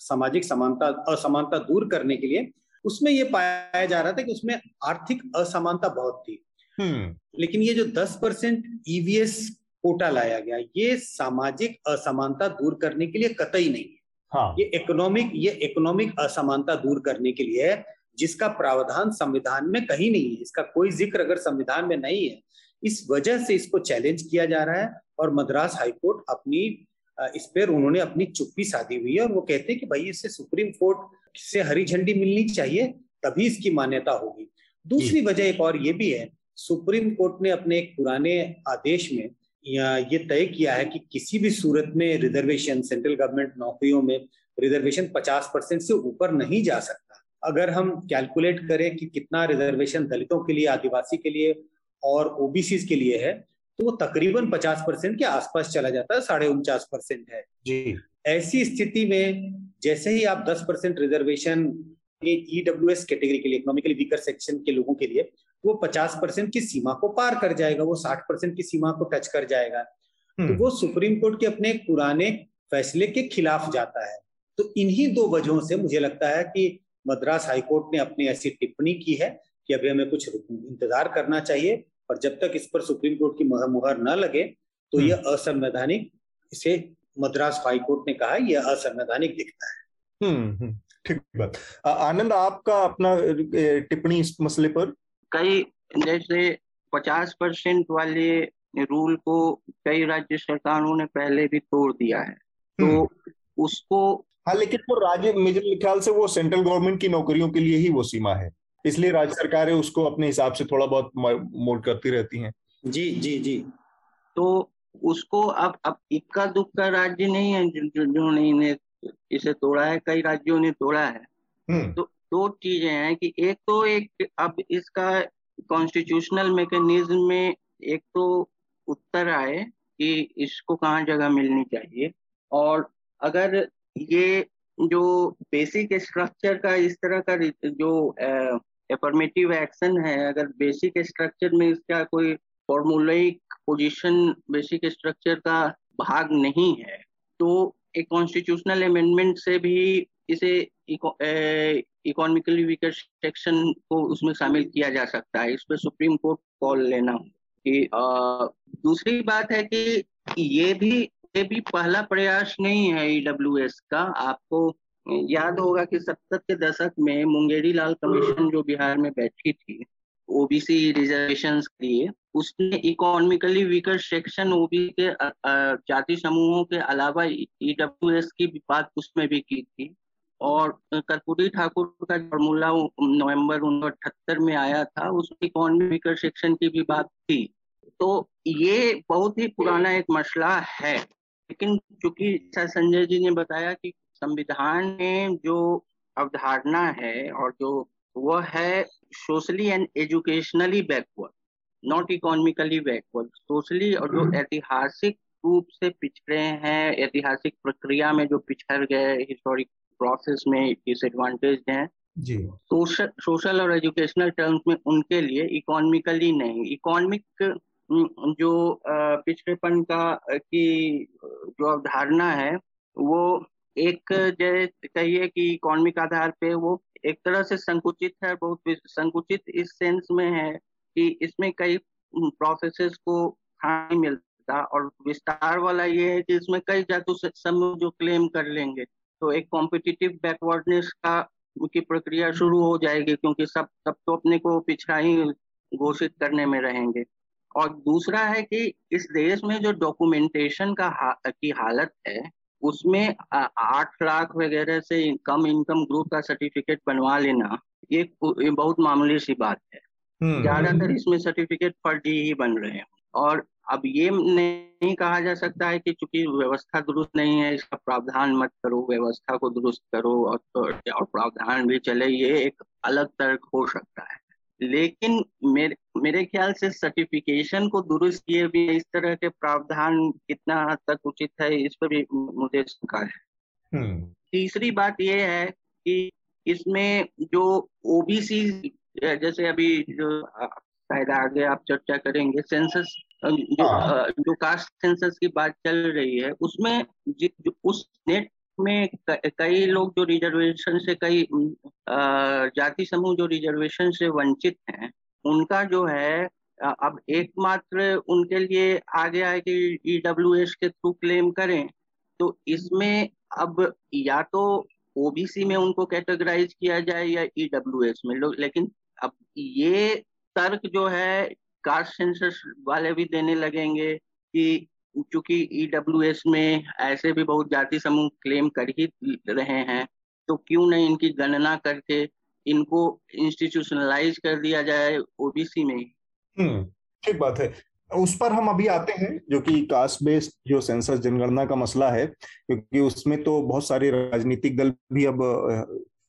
सामाजिक समानता असमानता दूर करने के लिए उसमें ये पाया जा रहा था कि उसमें आर्थिक असमानता बहुत थी हम्म। लेकिन ये जो 10 परसेंट ईवीएस कोटा लाया गया ये सामाजिक असमानता दूर करने के लिए कतई नहीं है हाँ। ये इकोनॉमिक ये इकोनॉमिक असमानता दूर करने के लिए है जिसका प्रावधान संविधान में कहीं नहीं है इसका कोई ज़िक्र अगर संविधान में नहीं है इस वजह से इसको चैलेंज किया जा रहा है और मद्रास हाईकोर्ट अपनी इस पर उन्होंने अपनी चुप्पी साधी हुई है और वो कहते हैं कि भाई इससे सुप्रीम कोर्ट से हरी झंडी मिलनी चाहिए तभी इसकी मान्यता होगी। दूसरी वजह एक और ये भी है सुप्रीम कोर्ट ने अपने एक पुराने आदेश में ये तय किया है कि किसी भी सूरत में रिजर्वेशन सेंट्रल गवर्नमेंट नौकरियों में रिजर्वेशन 50 परसेंट से ऊपर नहीं जा सकता। अगर हम कैलकुलेट करें कि कितना रिजर्वेशन दलितों के लिए आदिवासी के लिए और ओबीसी के लिए है तो वो तकरीबन 50 परसेंट के आसपास चला जाता है साढ़े उनचास परसेंट है। जी। ऐसी स्थिति में जैसे ही आप 10 percent reservation EWS category के लिए इकोनॉमिकली वीकर सेक्शन के लोगों के लिए वो 50 परसेंट की सीमा को पार कर जाएगा वो 60 परसेंट की सीमा को टच कर जाएगा। तो हम्म। वो सुप्रीम कोर्ट के अपने पुराने फैसले के खिलाफ जाता है। तो इन्हीं दो वजहों से मुझे लगता है कि मद्रास हाईकोर्ट ने अपनी ऐसी टिप्पणी की है कि अभी हमें कुछ इंतज़ार करना चाहिए। और जब तक इस पर सुप्रीम कोर्ट की मुहर न लगे तो यह हम्म। असंवैधानिक इसे मद्रास हाईकोर्ट ने कहा यह असंवैधानिक दिखता है। हम्म, हम्म ठीक बात। आनंद आपका अपना टिप्पणी इस मसले पर? कई जैसे पचास परसेंट वाले रूल को कई राज्य सरकारों ने पहले भी तोड़ दिया है। तो उसको हाँ लेकिन वो राज्य मेरे ख्याल से वो सेंट्रल गवर्नमेंट की नौकरियों के लिए ही वो सीमा है। इसलिए राज्य सरकारें उसको अपने हिसाब से थोड़ा बहुत मोड करती रहती हैं। जी जी जी। तो उसको अब अब इक्का दुक्का राज्य नहीं है जो, जो ने इसे तोड़ा है कई राज्यों ने तोड़ा है। हम्म। तो दो चीज़ें हैं कि एक तो एक अब इसका कॉन्स्टिट्यूशनल मैकेनिज्म में एक तो उत्तर आए कि इसको कहाँ जगह मिलनी चाहिए। और अगर ये जो बेसिक स्ट्रक्चर का इस तरह का जो एफर्मेटिव एक्शन है अगर बेसिक स्ट्रक्चर में इसका कोई फॉर्मूलिक पोजीशन बेसिक स्ट्रक्चर का भाग नहीं है तो एक कॉन्स्टिट्यूशनल अमेंडमेंट से भी इसे इकोनॉमिकली वीकर सेक्शन को उसमें शामिल किया जा सकता है। इस पर सुप्रीम कोर्ट कॉल लेना कि आ, दूसरी बात है कि ये भी ये भी पहला प्रयास नहीं है ईडब्ल्यू का। आपको याद होगा कि सत्तर के दशक में मुंगेरी लाल कमीशन जो बिहार में बैठी थी, ओबीसी रिजर्वेशन के लिए, उसने इकोनॉमिकली वीकर सेक्शन ओबीसी के जाति समूहों के अलावा ईडब्ल्यू की बात उसमें भी की थी। और कर्पूरी ठाकुर का फॉर्मूला नवंबर उन्नीस में आया था उसमें इकोनॉमिक वीकर सेक्शन की भी बात थी। तो ये बहुत ही पुराना एक मसला है। लेकिन चूँकि संजय जी ने बताया कि संविधान में जो अवधारणा है और जो वह है socially and educationally backward not economically backward socially और जो हम्म। ऐतिहासिक रूप से पिछड़े हैं ऐतिहासिक प्रक्रिया में जो पिछड़ गए हिस्टोरिक प्रोसेस में डिसएडवांटेज हैं जी। सोशल सोशल और एजुकेशनल टर्म्स में उनके लिए इकोनॉमिकली नहीं। इकोनॉमिक जो पिछड़ेपन का की जो अवधारणा है वो एक कहिए कि इकोनॉमिक आधार पे वो एक तरह से संकुचित है बहुत संकुचित इस सेंस में है कि इसमें कई प्रोसेसेस को खाने मिलता और विस्तार वाला ये है कि इसमें कई जातु समूह जो क्लेम कर लेंगे तो एक कॉम्पिटिटिव बैकवर्डनेस का की प्रक्रिया शुरू हो जाएगी क्योंकि सब सब तो अपने को पिछड़ा ही घोषित करने में रहेंगे। और दूसरा है कि इस देश में जो डॉक्यूमेंटेशन का हा, की हालत है उसमें आठ लाख वगैरह से कम इनकम ग्रुप का सर्टिफिकेट बनवा लेना ये, बहुत मामूली सी बात है। हम्म। ज़्यादातर इसमें सर्टिफिकेट फर्जी ही बन रहे हैं। और अब ये नहीं कहा जा सकता है कि चूँकि व्यवस्था दुरुस्त नहीं है इसका प्रावधान मत करो व्यवस्था को दुरुस्त करो और, और प्रावधान भी चले ये एक अलग तर्क हो सकता है। लेकिन मेरे मेरे ख्याल से सर्टिफिकेशन को दुरुस्त किए भी इस तरह के प्रावधान कितना हद तक उचित है इस पर भी मुझे शंका है हम्म। तीसरी बात यह है कि इसमें जो ओबीसी जैसे अभी जो शायद आगे आप चर्चा करेंगे सेंसस जो हाँ। जो कास्ट सेंसस की बात चल रही है उसमें उस नेट में कई लोग जो रिजर्वेशन से कई जाति समूह जो रिजर्वेशन से वंचित हैं, उनका जो है अब एकमात्र उनके लिए आ गया है कि ईडब्ल्यू e के थ्रू क्लेम करें तो इसमें अब या तो ओबीसी में उनको कैटेगराइज किया जाए या ईडब्ल्यू e में लोग लेकिन अब ये तर्क जो है कास्ट सेंसस वाले भी देने लगेंगे कि चूँकि ईडब्ल्यू e में ऐसे भी बहुत जाति समूह क्लेम कर ही रहे हैं तो क्यों नहीं इनकी गणना करके इनको इंस्टीट्यूशनलाइज कर दिया जाए ओबीसी में? हम्म ठीक बात है। उस पर हम अभी आते हैं, जो कि कास्ट बेस्ड जो सेंसस जनगणना का मसला है, क्योंकि उसमें तो बहुत सारे राजनीतिक दल भी अब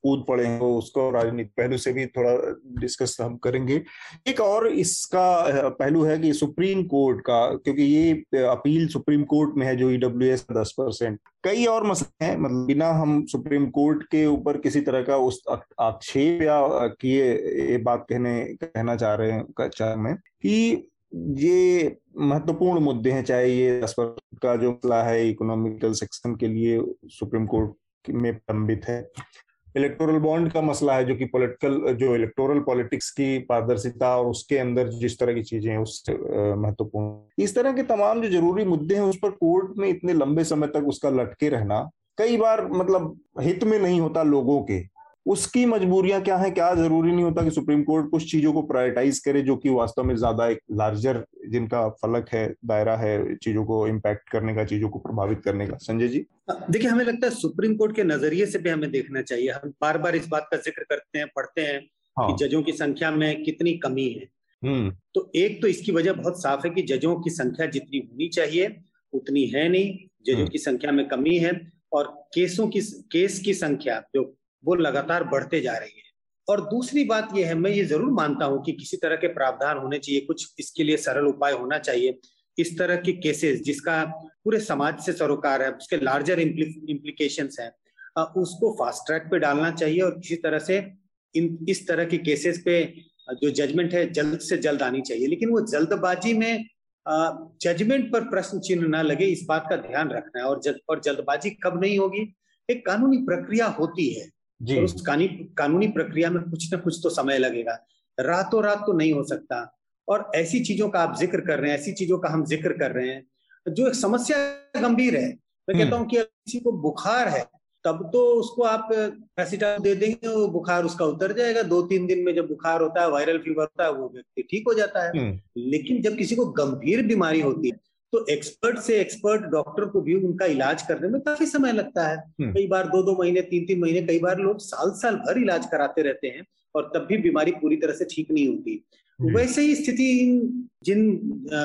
कूद पड़े हैं उसको राजनीतिक पहलू से भी थोड़ा डिस्कस हम करेंगे। एक और इसका पहलू है कि सुप्रीम कोर्ट का, क्योंकि ये अपील सुप्रीम कोर्ट में है जो ईडब्ल्यू एस दस परसेंट। कई और मसले हैं मतलब बिना हम सुप्रीम कोर्ट के ऊपर किसी तरह का उस आक्षेप या किए, ये बात कहने, कहना चाह रहे हैं मैं, कि ये महत्वपूर्ण मुद्दे हैं, चाहे ये का जो मसला है इकोनॉमिकल सेक्शन के लिए सुप्रीम कोर्ट में लंबित है। इलेक्टोरल बॉन्ड का मसला है जो कि पॉलिटिकल जो इलेक्टोरल पॉलिटिक्स की पारदर्शिता और उसके अंदर जिस तरह की चीज़ें हैं, उससे महत्वपूर्ण इस तरह के तमाम जो ज़रूरी मुद्दे हैं, उस पर कोर्ट में इतने लंबे समय तक उसका लटके रहना, कई बार मतलब हित में नहीं होता लोगों के। उसकी मजबूरियाँ क्या है क्या ज़रूरी नहीं होता कि सुप्रीम कोर्ट कुछ चीज़ों को प्रायोरिटाइज करे जो कि वास्तव में ज़्यादा एक लार्जर जिनका फलक है दायरा है चीज़ों को इम्पैक्ट करने का चीज़ों को प्रभावित करने का संजय जी देखिए हमें लगता है सुप्रीम कोर्ट के नज़रिए से भी हमें देखना चाहिए हम बार बार इस बात का ज़िक्र करते हैं पढ़ते हैं हाँ। कि जजों की संख्या में कितनी कमी है हम्म। तो एक तो इसकी वजह बहुत साफ़ है कि जजों की संख्या जितनी होनी चाहिए उतनी है नहीं जजों हम्म। की संख्या में कमी है और केसों की केस की संख्या जो वो लगातार बढ़ते जा रही है। और दूसरी बात यह है मैं ये ज़रूर मानता हूँ कि किसी तरह के प्रावधान होने चाहिए कुछ इसके लिए सरल उपाय होना चाहिए। इस तरह के केसेस जिसका पूरे समाज से सरोकार है उसके लार्जर इम्प्लीकेशन है उसको फास्ट ट्रैक पे डालना चाहिए और किसी तरह से इन इस तरह के केसेस पे जो जजमेंट है जल्द से जल्द आनी चाहिए। लेकिन वो जल्दबाजी में जजमेंट पर प्रश्न चिन्ह न लगे इस बात का ध्यान रखना है। और जल, और जल्दबाजी कब नहीं होगी? एक कानूनी प्रक्रिया होती है। जी। उस कानूनी प्रक्रिया में कुछ ना कुछ तो समय लगेगा रातों रात तो नहीं हो सकता और ऐसी चीज़ों का आप ज़िक्र कर रहे हैं ऐसी चीज़ों का हम ज़िक्र कर रहे हैं जो एक समस्या गंभीर है मैं कहता हूँ हम्म। कि किसी को बुखार है तब तो उसको आप पैरासिटामोल दे देंगे वो बुखार उसका उतर जाएगा दो तीन दिन में जब बुखार होता है वायरल फीवर होता है वो व्यक्ति ठीक हो जाता है हम्म। लेकिन जब किसी को गंभीर बीमारी होती है तो एक्सपर्ट से एक्सपर्ट डॉक्टर को भी उनका इलाज करने में काफ़ी समय लगता है हम्म। कई बार दो दो महीने तीन तीन महीने कई बार लोग साल साल भर इलाज कराते रहते हैं और तब भी बीमारी पूरी तरह से ठीक नहीं होती हम्म। वैसे ही स्थिति जिन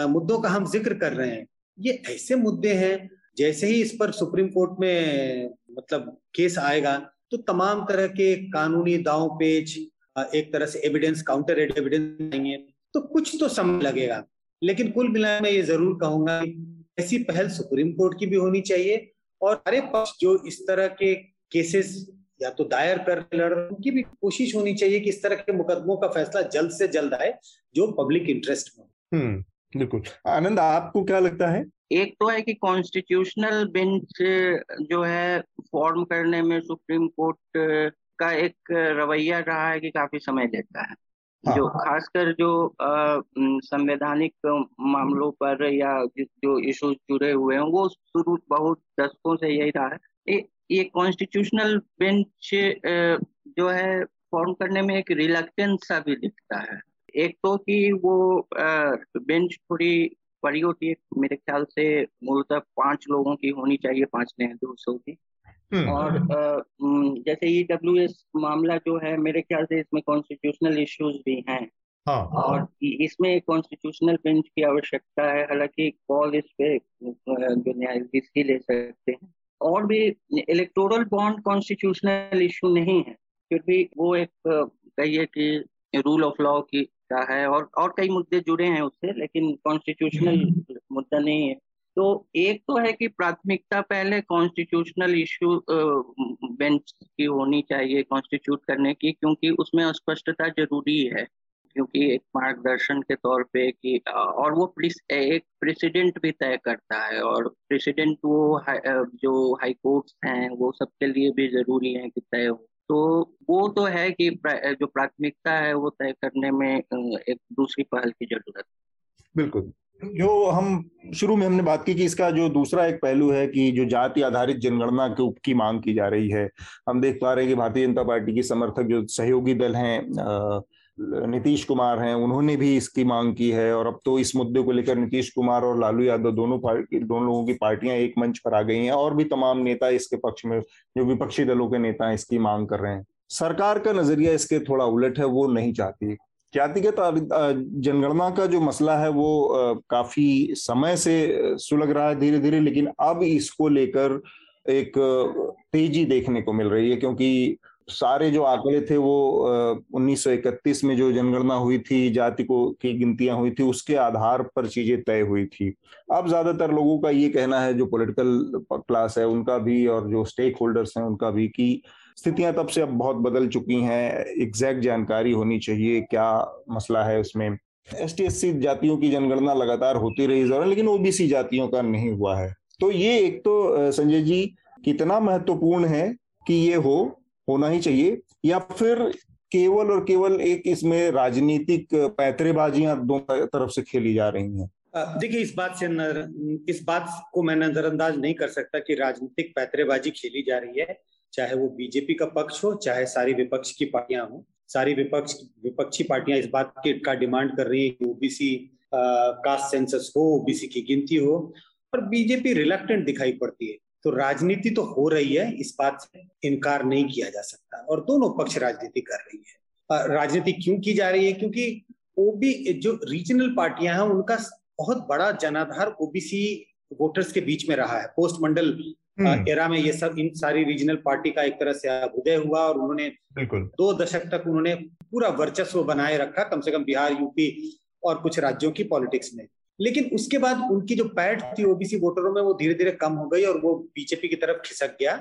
मुद्दों का हम ज़िक्र कर रहे हैं ये ऐसे मुद्दे हैं जैसे ही इस पर सुप्रीम कोर्ट में मतलब केस आएगा तो तमाम तरह के कानूनी दाव पेच एक तरह से एविडेंस काउंटर एविडेंस आएँगे तो कुछ तो समय लगेगा लेकिन कुल मिला मैं ये ज़रूर कहूँगा ऐसी पहल सुप्रीम कोर्ट की भी होनी चाहिए और हरे पक्ष जो इस तरह के केसेस या तो दायर कर लड़ रहे उनकी भी कोशिश होनी चाहिए कि इस तरह के मुकदमों का फैसला जल्द से जल्द आए जो पब्लिक इंटरेस्ट में हम्म बिल्कुल। आनंद आपको क्या लगता है? एक तो है कि कॉन्स्टिट्यूशनल बेंच जो है फॉर्म करने में सुप्रीम कोर्ट का एक रवैया रहा है कि काफ़ी समय लेता है। हाँ, जो हाँ। खासकर जो संवैधानिक मामलों पर या जो इश्यूज़ जुड़े हुए हैं वो शुरू बहुत दशकों से यही रहा है। ये कॉन्स्टिट्यूशनल बेंच जो है फॉर्म करने में एक रिलक्टेंस सा भी दिखता है। एक तो कि वो बेंच थोड़ी बड़ी होती है मेरे ख्याल से मूलतः पाँच लोगों की होनी चाहिए पाँच न्यायाधीशों की। हम्म। और जैसे ई डब्ल्यू एस मामला जो है मेरे ख्याल से इसमें कॉन्स्टिट्यूशनल इश्यूज़ भी हैं। हाँ, और इसमें कॉन्स्टिट्यूशनल बेंच की आवश्यकता है हालाँकि कॉल इस पे जो न्यायाधीश ही ले सकते हैं। और भी इलेक्टोरल बॉन्ड कॉन्स्टिट्यूशनल इशू नहीं है फिर भी वो एक कहिए कि रूल ऑफ़ लॉ की का है। और और कई मुद्दे जुड़े हैं उससे लेकिन कॉन्स्टिट्यूशनल हम्म। मुद्दा नहीं है। तो एक तो है कि प्राथमिकता पहले कॉन्स्टिट्यूशनल इशू बेंच की होनी चाहिए कॉन्स्टिट्यूट करने की, क्योंकि उसमें स्पष्टता ज़रूरी है। क्योंकि एक मार्गदर्शन के तौर पे कि और वो एक प्रेसिडेंट भी तय करता है, और प्रेसिडेंट वो जो हाई कोर्ट्स हैं, वो सबके लिए भी ज़रूरी है कि तय हो। तो वो तो है कि जो प्राथमिकता है, वो तय करने में एक दूसरी पहल की ज़रूरत बिल्कुल। जो हम शुरू में हमने बात की कि इसका जो दूसरा एक पहलू है कि जो जाति आधारित जनगणना के उप की मांग की जा रही है, हम देख पा रहे हैं कि भारतीय जनता पार्टी की समर्थक जो सहयोगी दल हैं नीतीश कुमार हैं, उन्होंने भी इसकी मांग की है और अब तो इस मुद्दे को लेकर नीतीश कुमार और लालू यादव दोनों पार्टी, दोनों लोगों की पार्टियाँ एक मंच पर आ गई हैं और भी तमाम नेता इसके पक्ष में, जो विपक्षी दलों के नेता इसकी मांग कर रहे हैं। सरकार का नज़रिया इसके थोड़ा उलट है, वो नहीं चाहती। जातिगत जनगणना का जो मसला है, वो काफ़ी समय से सुलग रहा है धीरे धीरे लेकिन अब इसको लेकर एक तेज़ी देखने को मिल रही है, क्योंकि सारे जो आंकड़े थे, वो 1931 में जो जनगणना हुई थी, जाति को, की गिनतियाँ हुई थी, उसके आधार पर चीज़ें तय हुई थी। अब ज़्यादातर लोगों का ये कहना है, जो पॉलिटिकल क्लास है, उनका भी और जो स्टेक होल्डर्स हैं, उनका भी कि स्थितियाँ तब से अब बहुत बदल चुकी हैं। एग्जैक्ट जानकारी होनी चाहिए क्या मसला है उसमें। एस टी जातियों की जनगणना लगातार होती रही जरा लेकिन ओबीसी जातियों का नहीं हुआ है। तो ये एक तो संजय जी, कितना महत्वपूर्ण है कि ये हो, होना ही चाहिए, या फिर केवल और केवल एक इसमें राजनीतिक पैतरेबाजियाँ दोनों तरफ़ से खेली जा रही हैं? देखिए इस बात से नर, इस बात को मैं नजरअंदाज नहीं कर सकता कि राजनीतिक पैतरेबाजी खेली जा रही है चाहे वो बीजेपी का पक्ष हो चाहे सारी विपक्ष की पार्टियाँ हो। सारी विपक्ष विपक्षी पार्टियाँ इस बात की का डिमांड कर रही है कि ओबीसी कास्ट सेंसस हो ओबीसी की गिनती हो और बीजेपी रिलेक्टेंट दिखाई पड़ती है। तो राजनीति तो हो रही है इस बात से इनकार नहीं किया जा सकता और दोनों पक्ष राजनीति कर रही है। राजनीति क्यों की जा रही है? क्योंकि ओबी जो रीजनल पार्टियाँ हैं उनका बहुत बड़ा जनाधार ओबीसी वोटर्स के बीच में रहा है। Post Mandal era hmm. में ये सब इन सारी रीजनल पार्टी का एक तरह से उदय हुआ और उन्होंने दो दशक तक उन्होंने पूरा वर्चस्व बनाए रखा कम से कम बिहार यूपी और कुछ राज्यों की पॉलिटिक्स में। लेकिन उसके बाद उनकी जो पैठ थी ओबीसी वोटरों में वो धीरे धीरे कम हो गई और वो बीजेपी की तरफ़ खिसक गया।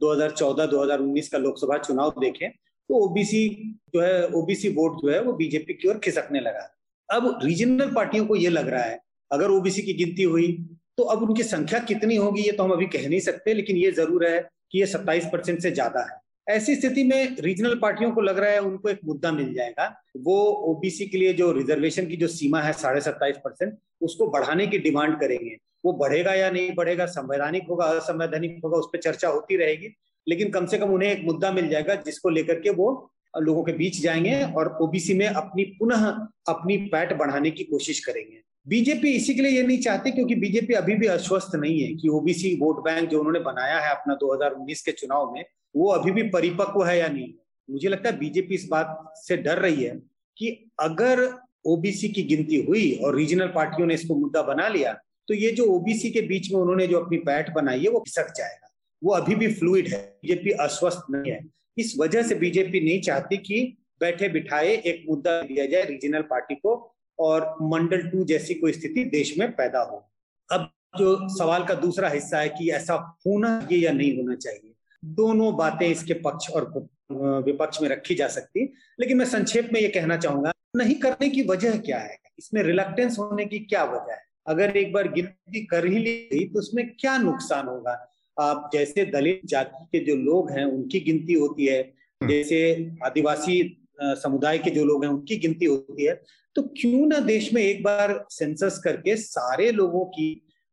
2014-2019 का लोकसभा चुनाव देखें तो ओबीसी जो है ओबीसी वोट जो है वो बीजेपी की ओर खिसकने लगा। अब रीजनल पार्टियों को ये लग रहा है अगर ओबीसी की गिनती हुई तो अब उनकी संख्या कितनी होगी, ये तो हम अभी कह नहीं सकते, लेकिन ये ज़रूर है कि ये सत्ताईस परसेंट से ज़्यादा है। ऐसी स्थिति में रीजनल पार्टियों को लग रहा है उनको एक मुद्दा मिल जाएगा। वो ओबीसी के लिए जो रिजर्वेशन की जो सीमा है साढ़े सत्ताईस परसेंट, उसको बढ़ाने की डिमांड करेंगे। वो बढ़ेगा या नहीं बढ़ेगा, संवैधानिक होगा, असंवैधानिक होगा, उस पर चर्चा होती रहेगी, लेकिन कम से कम उन्हें एक मुद्दा मिल जाएगा, जिसको लेकर के वो लोगों के बीच जाएँगे और ओबीसी में अपनी पुनः अपनी पैट बढ़ाने की कोशिश करेंगे। बीजेपी इसी के लिए ये नहीं चाहती क्योंकि बीजेपी अभी भी अस्वस्थ नहीं है कि ओबीसी वोट बैंक जो उन्होंने बनाया है अपना 2019 के चुनाव में, वो अभी भी परिपक्व है या नहीं? मुझे लगता है बीजेपी इस बात से डर रही है कि अगर ओबीसी की गिनती हुई और रीजनल पार्टियों ने इसको मुद्दा बना लिया तो ये जो ओबीसी के बीच में उन्होंने जो अपनी पैठ बनाई है, वो खिसक जाएगा। वो अभी भी फ्लूड है। बीजेपी अस्वस्थ नहीं है। इस वजह से बीजेपी नहीं चाहती कि बैठे बिठाए एक मुद्दा दिया जाए रीजनल पार्टी को और मंडल टू जैसी कोई स्थिति देश में पैदा हो। अब जो सवाल का दूसरा हिस्सा है कि ऐसा होना चाहिए या नहीं होना चाहिए दोनों बातें इसके पक्ष और विपक्ष में रखी जा सकती। लेकिन मैं संक्षेप में ये कहना चाहूँगा नहीं करने की वजह क्या है? इसमें रिलक्टेंस होने की क्या वजह है? अगर एक बार गिनती कर ही ली गई तो उसमें क्या नुकसान होगा? आप जैसे दलित जाति के जो लोग हैं उनकी गिनती होती है। हम्म। जैसे आदिवासी समुदाय के जो लोग हैं उनकी गिनती होती है। तो क्यों ना देश में एक बार सेंसस करके सारे लोगों की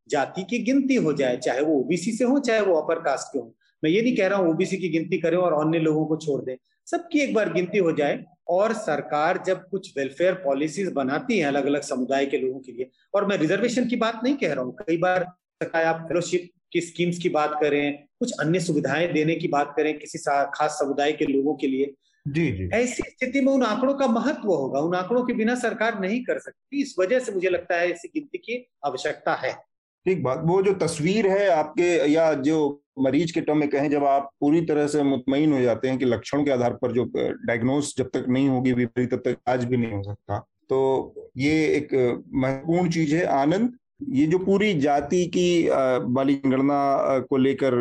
जाति की गिनती हो जाए, चाहे वो ओबीसी से हो, चाहे वो अपर कास्ट के हो। मैं ये नहीं कह रहा हूँ ओबीसी की गिनती करें और अन्य लोगों को छोड़ दें। सबकी एक बार गिनती हो जाए और सरकार जब कुछ वेलफेयर पॉलिसीज़ बनाती है अलग अलग समुदाय के लोगों के लिए, और मैं रिजर्वेशन की बात नहीं कह रहा हूँ, कई बार आप फेलोशिप की स्कीम्स की बात करें, कुछ अन्य सुविधाएँ देने की बात करें किसी खास समुदाय के लोगों के लिए जी जी। ऐसी स्थिति में उन आंकड़ों का महत्व होगा। उन आंकड़ों के बिना सरकार नहीं कर सकती। इस वजह से मुझे लगता है ऐसी गिनती की आवश्यकता है। ठीक बात। वो जो तस्वीर है आपके या जो मरीज़ के टर्म में कहें जब आप पूरी तरह से मुतमिन हो जाते हैं कि लक्षणों के आधार पर जो डायग्नोस जब तक नहीं होगी बीमारी तब तक आज भी नहीं हो सकता। तो ये एक महत्वपूर्ण चीज़ है। आनंद ये जो पूरी जाति की वाली गणना को लेकर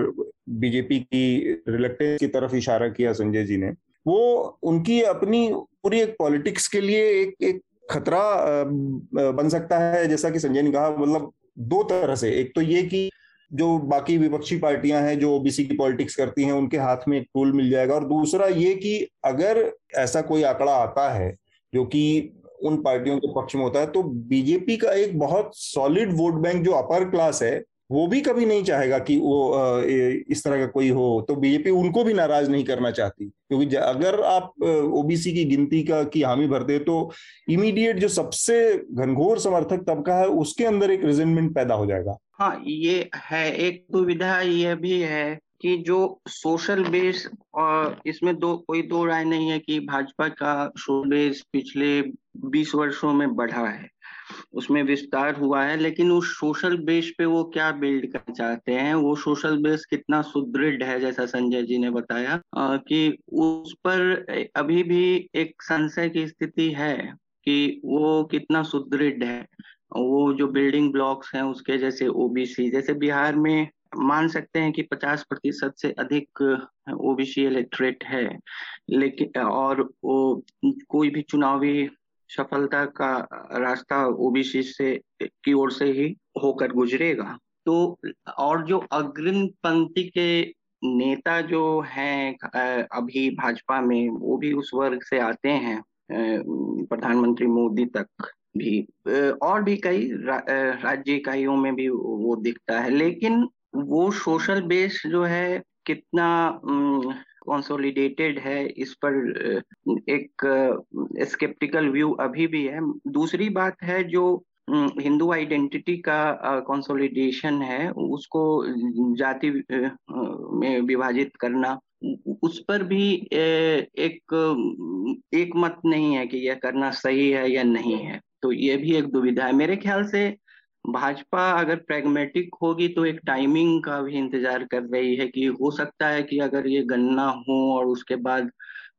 बीजेपी की रिलेक्टेंस की तरफ़ इशारा किया संजय जी ने वो उनकी अपनी पूरी एक पॉलिटिक्स के लिए एक एक खतरा बन सकता है, जैसा कि संजय ने कहा मतलब दो तरह से। एक तो ये कि जो बाकी विपक्षी पार्टियाँ हैं, जो ओबीसी की पॉलिटिक्स करती हैं, उनके हाथ में एक टूल मिल जाएगा। और दूसरा ये कि अगर ऐसा कोई आंकड़ा आता है, जो कि उन पार्टियों के पक्ष में होता है तो बीजेपी का एक बहुत सॉलिड वोट बैंक जो अपर क्लास है वो भी कभी नहीं चाहेगा कि वो इस तरह का कोई हो। तो बीजेपी उनको भी नाराज़ नहीं करना चाहती। क्योंकि अगर आप ओबीसी की गिनती का, की हामी भरते तो इमीडिएट जो सबसे घनघोर समर्थक तबका है, उसके अंदर एक रिजेंटमेंट पैदा हो जाएगा। हाँ ये है। एक दुविधा ये भी है कि जो सोशल बेस और इसमें दो, कोई दो राय नहीं है कि भाजपा का सोशल बेस पिछले 20 वर्षों में बढ़ा है। उसमें विस्तार हुआ है, लेकिन उस सोशल बेस पे वो क्या बिल्ड करना चाहते हैं? वो सोशल बेस कितना सुदृढ़ है, जैसा संजय जी ने बताया कि उस पर अभी भी एक संशय की स्थिति है कि वो कितना सुदृढ़ है। वो जो बिल्डिंग ब्लॉक्स हैं, उसके जैसे ओबीसी जैसे बिहार में मान सकते हैं कि 50 प्रतिशत से अधिक ओबीसी इलेक्ट्रेट है, लेकिन, और वो कोई भी चुनावी सफलता का रास्ता ओबीसी से की ओर से ही होकर गुजरेगा। तो और जो अग्रिम पंक्ति के नेता जो हैं अभी भाजपा में वो भी उस वर्ग से आते हैं प्रधानमंत्री मोदी तक भी। और भी कई रा, राज्य इकाइयों में भी वो दिखता है। लेकिन वो सोशल बेस जो है कितना कंसोलिडेटेड है, इस पर एक स्केप्टिकल व्यू अभी भी है। दूसरी बात है जो हिंदू आइडेंटिटी का कंसोलिडेशन है, उसको जाति में विभाजित करना, उस पर भी एक एक मत नहीं है कि यह करना सही है या नहीं है। तो ये भी एक दुविधा है। मेरे ख्याल से भाजपा अगर प्रेगमेटिक होगी तो एक टाइमिंग का भी इंतज़ार कर रही है कि हो सकता है कि अगर ये गन्ना हो और उसके बाद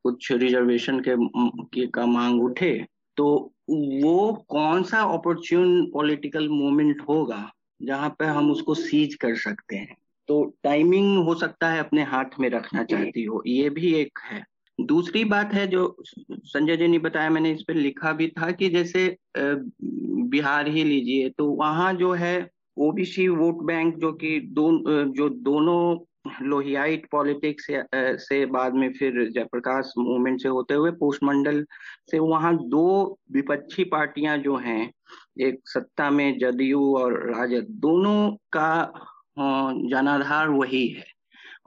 कुछ रिजर्वेशन के, के का मांग उठे तो वो कौन सा अपॉर्चुन पॉलिटिकल मोमेंट होगा जहाँ पे हम उसको सीज कर सकते हैं? तो टाइमिंग हो सकता है अपने हाथ में रखना चाहती हो ये भी एक है। दूसरी बात है जो संजय जी ने बताया, मैंने इस पर लिखा भी था कि जैसे बिहार ही लीजिए तो वहाँ जो है ओबीसी वोट बैंक जो कि दो जो दोनों लोहियाइट पॉलिटिक्स से से बाद में फिर जयप्रकाश मूवमेंट से होते हुए पोस्टमंडल से वहाँ दो विपक्षी पार्टियाँ जो हैं, एक सत्ता में जदयू और राजद, दोनों का जनाधार वही है।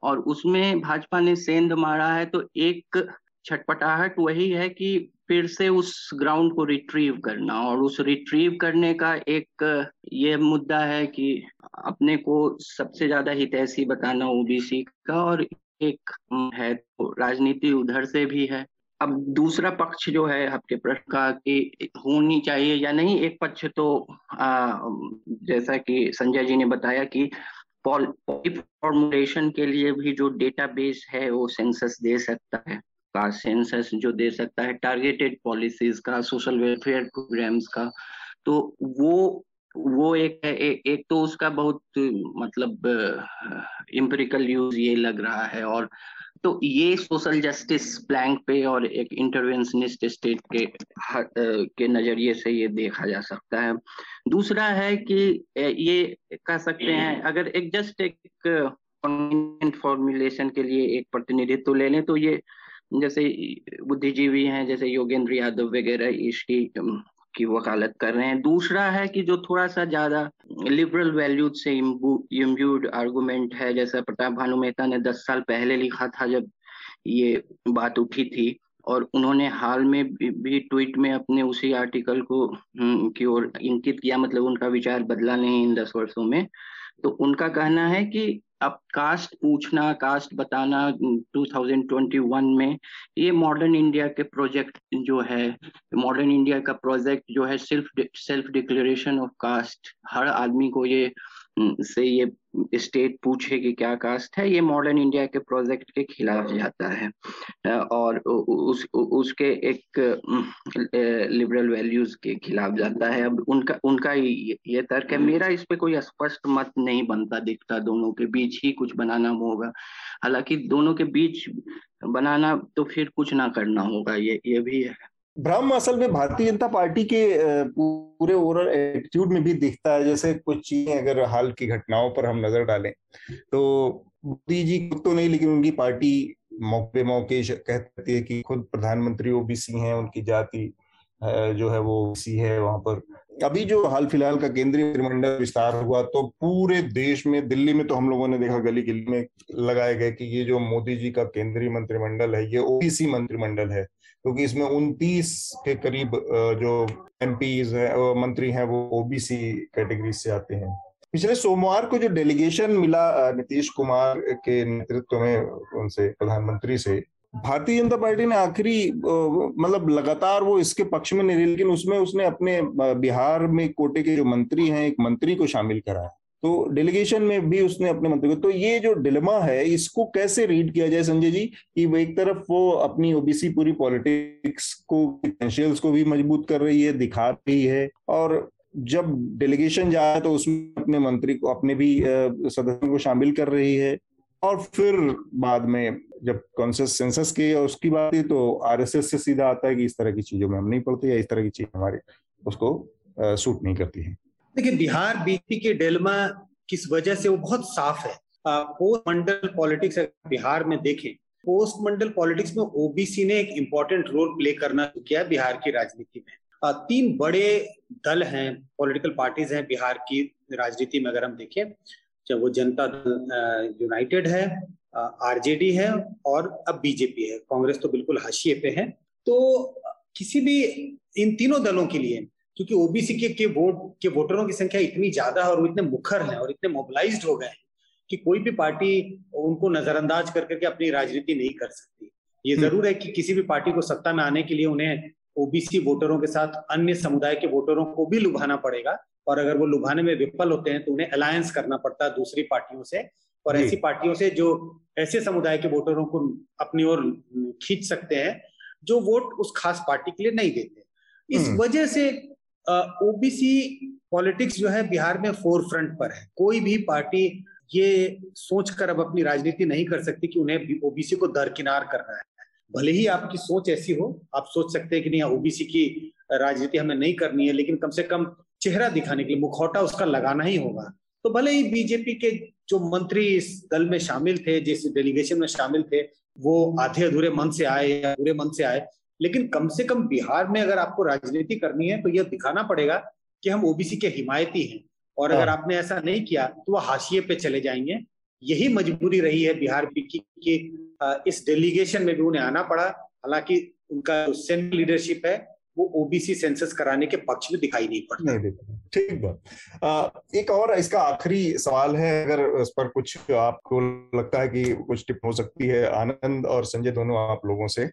और उसमें भाजपा ने सेंध मारा है तो एक छटपटाहट वही है कि फिर से उस ग्राउंड को रिट्रीव करना। और उस रिट्रीव करने का एक ये मुद्दा है कि अपने को सबसे ज़्यादा हितैषी बताना ओबीसी का और एक है तो राजनीति उधर से भी है। अब दूसरा पक्ष जो है आपके प्रश्न का कि होनी चाहिए या नहीं एक पक्ष तो आ, जैसा कि संजय जी ने बताया कि फॉर्मुलेशन के लिए भी जो डेटाबेस है वो सेंसस दे सकता है। का सेंसस जो दे सकता है टारगेटेड पॉलिसीज़ का सोशल वेलफेयर प्रोग्राम्स का। तो वो वो एक है ए, एक तो उसका बहुत मतलब इम्पेरिकल यूज़ ये लग रहा है और तो ये सोशल जस्टिस प्लैंक पे और एक इंटरवेंशनिस्ट स्टेट के के नज़रिए से ये देखा जा सकता है। दूसरा है कि ये कह सकते हैं, अगर एक जस्ट एक फॉर्मुलेशन के लिए एक प्रतिनिधित्व ले लें तो ये जैसे बुद्धिजीवी हैं, जैसे योगेंद्र यादव वगैरह, इसकी की वकालत कर रहे हैं। दूसरा है कि जो थोड़ा सा ज़्यादा लिबरल वैल्यूज़ से इम्ब्यूड आर्गुमेंट है जैसा प्रताप भानु मेहता ने दस साल पहले लिखा था जब ये बात उठी थी और उन्होंने हाल में भी ट्वीट में अपने उसी आर्टिकल को हम्म, की ओर इंकित किया मतलब उनका विचार बदला नहीं इन दस वर्षों में। तो उनका कहना है कि अब कास्ट पूछना कास्ट बताना 2021 में ये मॉडर्न इंडिया के प्रोजेक्ट जो है मॉडर्न इंडिया का प्रोजेक्ट जो है self self declaration of caste हर आदमी को ये से ये स्टेट पूछे कि क्या कास्ट है, ये मॉडर्न इंडिया के प्रोजेक्ट के खिलाफ जाता है। और उस उसके एक लिबरल वैल्यूज़ के खिलाफ जाता है। अब उनका उनका ये तर्क है। मेरा इस पे कोई स्पष्ट मत नहीं बनता, दिखता दोनों के बीच ही कुछ बनाना होगा। हालाँकि दोनों के बीच बनाना तो फिर कुछ ना करना होगा, ये ये भी है। भ्रम असल में भारतीय जनता पार्टी के पूरे ओवरऑल एटीट्यूड में भी दिखता है। जैसे कुछ चीज़ें अगर हाल की घटनाओं पर हम नज़र डालें तो मोदी जी खुद तो नहीं, लेकिन उनकी पार्टी मौके मौके कहती है कि खुद प्रधानमंत्री ओबीसी हैं, उनकी जाति जो है वो ओबीसी है वहाँ पर। अभी जो हाल फ़िलहाल का केंद्रीय मंत्रिमंडल विस्तार हुआ तो पूरे देश में, दिल्ली में तो हम लोगों ने देखा गली गली में लगाए गए कि ये जो मोदी जी का केंद्रीय मंत्रिमंडल है, ये ओबीसी मंत्रिमंडल है। क्योंकि इसमें उनतीस के करीब जो एम है मंत्री हैं, वो ओबीसी कैटेगरी से आते हैं। पिछले सोमवार को जो डेलीगेशन मिला नीतीश कुमार के नेतृत्व में उनसे, प्रधानमंत्री से, भारतीय जनता पार्टी ने आखिरी मतलब लगातार वो इसके पक्ष में नहीं रही, लेकिन उसमें उसने अपने बिहार में कोटे के जो मंत्री हैं, एक मंत्री को शामिल कराया। तो डेलीगेशन में भी उसने अपने मंत्री को तो ये जो डिलेमा है, इसको कैसे रीड किया जाए संजय जी? कि वो एक तरफ़ वो अपनी ओबीसी पूरी पॉलिटिक्स को को भी मज़बूत कर रही है, दिखा रही है, और जब डेलीगेशन जाए तो उसमें अपने मंत्री को, अपने भी सदस्यों को शामिल कर रही है। और फिर बाद में जब कॉन्सियस सेंसस की उसकी बात है तो आरएसएस से सीधा आता है कि इस तरह की चीज़ों में हम नहीं पढ़ते या इस तरह की चीज़ हमारे उसको सूट नहीं करती है। देखिए, बिहार बीजेपी के डेलमा किस वजह से वो बहुत साफ़ है। पोस्ट मंडल पॉलिटिक्स बिहार में देखें पोस्ट मंडल पॉलिटिक्स में ओबीसी ने एक इम्पोर्टेंट रोल प्ले करना किया है बिहार की राजनीति में। तीन बड़े दल हैं पॉलिटिकल पार्टीज़ हैं बिहार की राजनीति में अगर हम देखें, चाहे वो जनता दल यूनाइटेड है आरजेडी है और अब बीजेपी है। कांग्रेस तो बिल्कुल हाशिए पे है। तो किसी भी इन तीनों दलों के लिए क्योंकि ओबीसी के, के वोट के वोटरों की संख्या इतनी ज़्यादा है और वो इतने मुखर हैं और इतने मोबिलाइज्ड हो गए हैं कि कोई भी पार्टी उनको नजरअंदाज कर करके अपनी राजनीति नहीं कर सकती ये हम्म। ज़रूर है कि किसी भी पार्टी को सत्ता में आने के लिए उन्हें ओबीसी वोटरों के साथ अन्य समुदाय के वोटरों को भी लुभाना पड़ेगा और अगर वो लुभाने में विफल होते हैं तो उन्हें अलायंस करना पड़ता है दूसरी पार्टियों से और ऐसी पार्टियों से जो ऐसे समुदाय के वोटरों को अपनी ओर खींच सकते हैं जो वोट उस खास पार्टी के लिए नहीं देते इस हम्म। वजह से ओबीसी पॉलिटिक्स जो है बिहार में फोर फ्रंट पर है। कोई भी पार्टी ये सोचकर अब अपनी राजनीति नहीं कर सकती कि उन्हें ओबीसी को दरकिनार करना है। भले ही आपकी सोच ऐसी हो, आप सोच सकते हैं कि नहीं ओबीसी की राजनीति हमें नहीं करनी है, लेकिन कम से कम चेहरा दिखाने के लिए, मुखौटा उसका लगाना ही होगा। तो भले ही बीजेपी के जो मंत्री इस दल में शामिल थे, जिस डेलीगेशन में शामिल थे, वो आधे अधूरे मन से आए या पूरे मन से आए लेकिन कम से कम बिहार में अगर आपको राजनीति करनी है तो यह दिखाना पड़ेगा कि हम ओबीसी के हिमायती हैं। और अगर हाँ। आपने ऐसा नहीं किया तो वह हाशिए पे चले जाएँगे। यही मजबूरी रही है बिहार की कि इस डेलीगेशन में भी उन्हें आना पड़ा। हालाँकि उनका जो सेंट्रल लीडरशिप है वो ओबीसी सेंसस कराने के पक्ष में दिखाई नहीं पड़ता। नहीं ठीक बात। एक और इसका आखिरी सवाल है अगर उस पर कुछ आपको लगता है कि कुछ टिप हो सकती है आनंद और संजय दोनों आप लोगों से।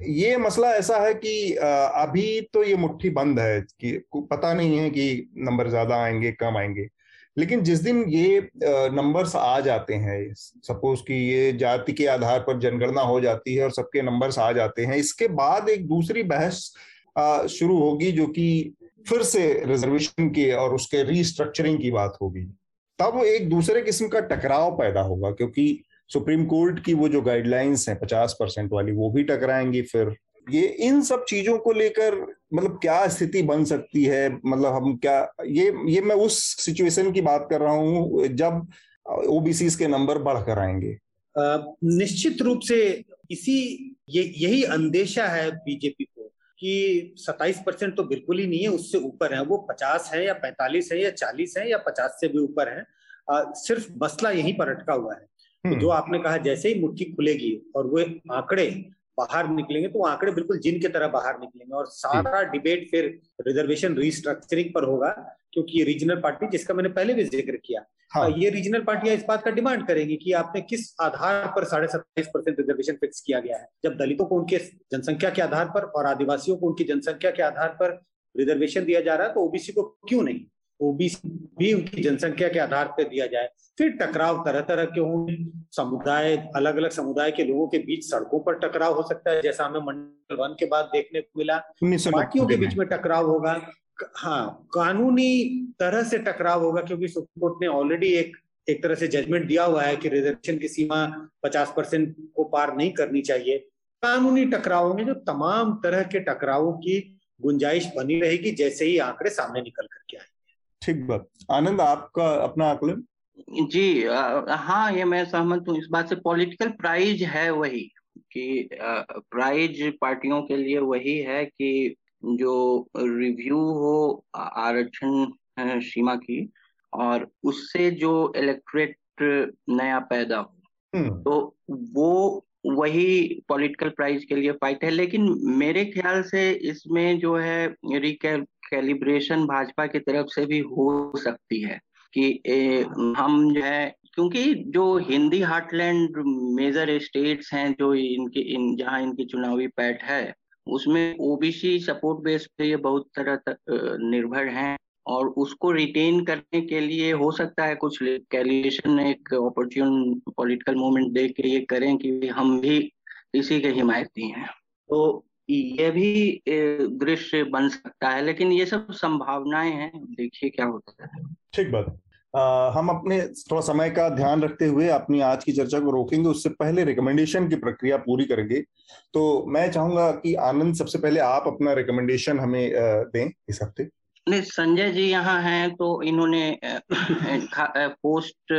ये मसला ऐसा है कि अभी तो ये मुट्ठी बंद है कि पता नहीं है कि नंबर ज़्यादा आएँगे, कम आएँगे। लेकिन जिस दिन ये नंबर्स आ जाते हैं सपोज़ कि ये जाति के आधार पर जनगणना हो जाती है और सबके नंबर्स आ जाते हैं, इसके बाद एक दूसरी बहस शुरू होगी जो कि फिर से रिजर्वेशन की और उसके रीस्ट्रक्चरिंग की बात होगी। तब एक दूसरे किस्म का टकराव पैदा होगा, क्योंकि सुप्रीम कोर्ट की वो जो गाइडलाइंस है पचास परसेंट वाली वो भी टकराएँगी फिर। ये इन सब चीज़ों को लेकर मतलब क्या स्थिति बन सकती है? मतलब हम क्या ये ये मैं उस सिचुएशन की बात कर रहा हूँ जब ओबीसी के नंबर बढ़कर आएँगे। निश्चित रूप से इसी ये यही अंदेशा है बीजेपी को कि 27 परसेंट तो बिल्कुल ही नहीं है उससे ऊपर है। वो 50 है या 45 है या 40 है या 50 से भी ऊपर है। आ, सिर्फ़ मसला यहीं पर अटका हुआ है। तो। जो आपने कहा जैसे ही मुट्ठी खुलेगी और वो आंकड़े बाहर निकलेंगे तो आंकड़े बिल्कुल जिन की तरह बाहर निकलेंगे और सारा डिबेट फिर रिजर्वेशन रिस्ट्रक्चरिंग पर होगा क्योंकि ये रीजनल पार्टी जिसका मैंने पहले भी ज़िक्र किया हाँ। ये रीजनल पार्टियाँ इस बात का डिमांड करेंगी कि आपने किस आधार पर साढ़े सत्ताईस परसेंट रिजर्वेशन फिक्स किया गया है जब दलितों को उनके जनसंख्या के आधार पर और आदिवासियों को उनकी जनसंख्या के आधार पर रिजर्वेशन दिया जा रहा है तो ओबीसी को क्यों नहीं ओबीसी भी उनकी जनसंख्या के आधार पर दिया जाए। फिर टकराव तरह तरह के होंगे। समुदाय अलग अलग समुदाय के लोगों के बीच सड़कों पर टकराव हो सकता है जैसा हमें मंडल वन के बाद देखने को मिला। पार्टियों के बीच में। टकराव होगा। हाँ कानूनी तरह से टकराव होगा क्योंकि सुप्रीम कोर्ट ने ऑलरेडी एक एक तरह से जजमेंट दिया हुआ है कि रिजर्वेशन की सीमा 50 परसेंट को पार नहीं करनी चाहिए। कानूनी टकराव होंगे जो तमाम तरह के टकरावों की गुंजाइश बनी रहेगी जैसे ही आंकड़े सामने निकल करके आएँगे। ठीक बात। आनंद आपका अपना आकलन? जी हाँ ये मैं सहमत हूँ। इस बात से पॉलिटिकल प्राइज है वही कि प्राइज पार्टियों के लिए वही है कि जो रिव्यू हो आरक्षण सीमा की और उससे जो इलेक्ट्रेट नया पैदा हो हम्म। तो वो वही पॉलिटिकल प्राइज के लिए फाइट है। लेकिन मेरे ख्याल से इसमें जो है रिकैलिब्रेशन भाजपा की तरफ़ से भी हो सकती है कि ए, हम जो है क्योंकि जो हिंदी हार्टलैंड मेजर स्टेट्स हैं जो इनके इन जहाँ इनकी चुनावी पैठ है उसमें ओबीसी सपोर्ट बेस पे ये बहुत तरह निर्भर हैं। और उसको रिटेन करने के लिए हो सकता है कुछ कैलिएशन एक अपॉर्चुन पॉलिटिकल मूवमेंट देख के ये करें कि हम भी इसी के हिमायती हैं। तो ये भी दृश्य बन सकता है, लेकिन ये सब संभावनाएँ हैं। देखिए क्या होता है। ठीक बात हम अपने थोड़ा समय का ध्यान रखते हुए अपनी आज की चर्चा को रोकेंगे, उससे पहले रिकमेंडेशन की प्रक्रिया पूरी करेंगे। तो मैं चाहूँगा कि आनंद, सबसे पहले आप अपना रिकमेंडेशन हमें दें इस हफ़्ते। नहीं संजय जी यहाँ हैं तो इन्होंने post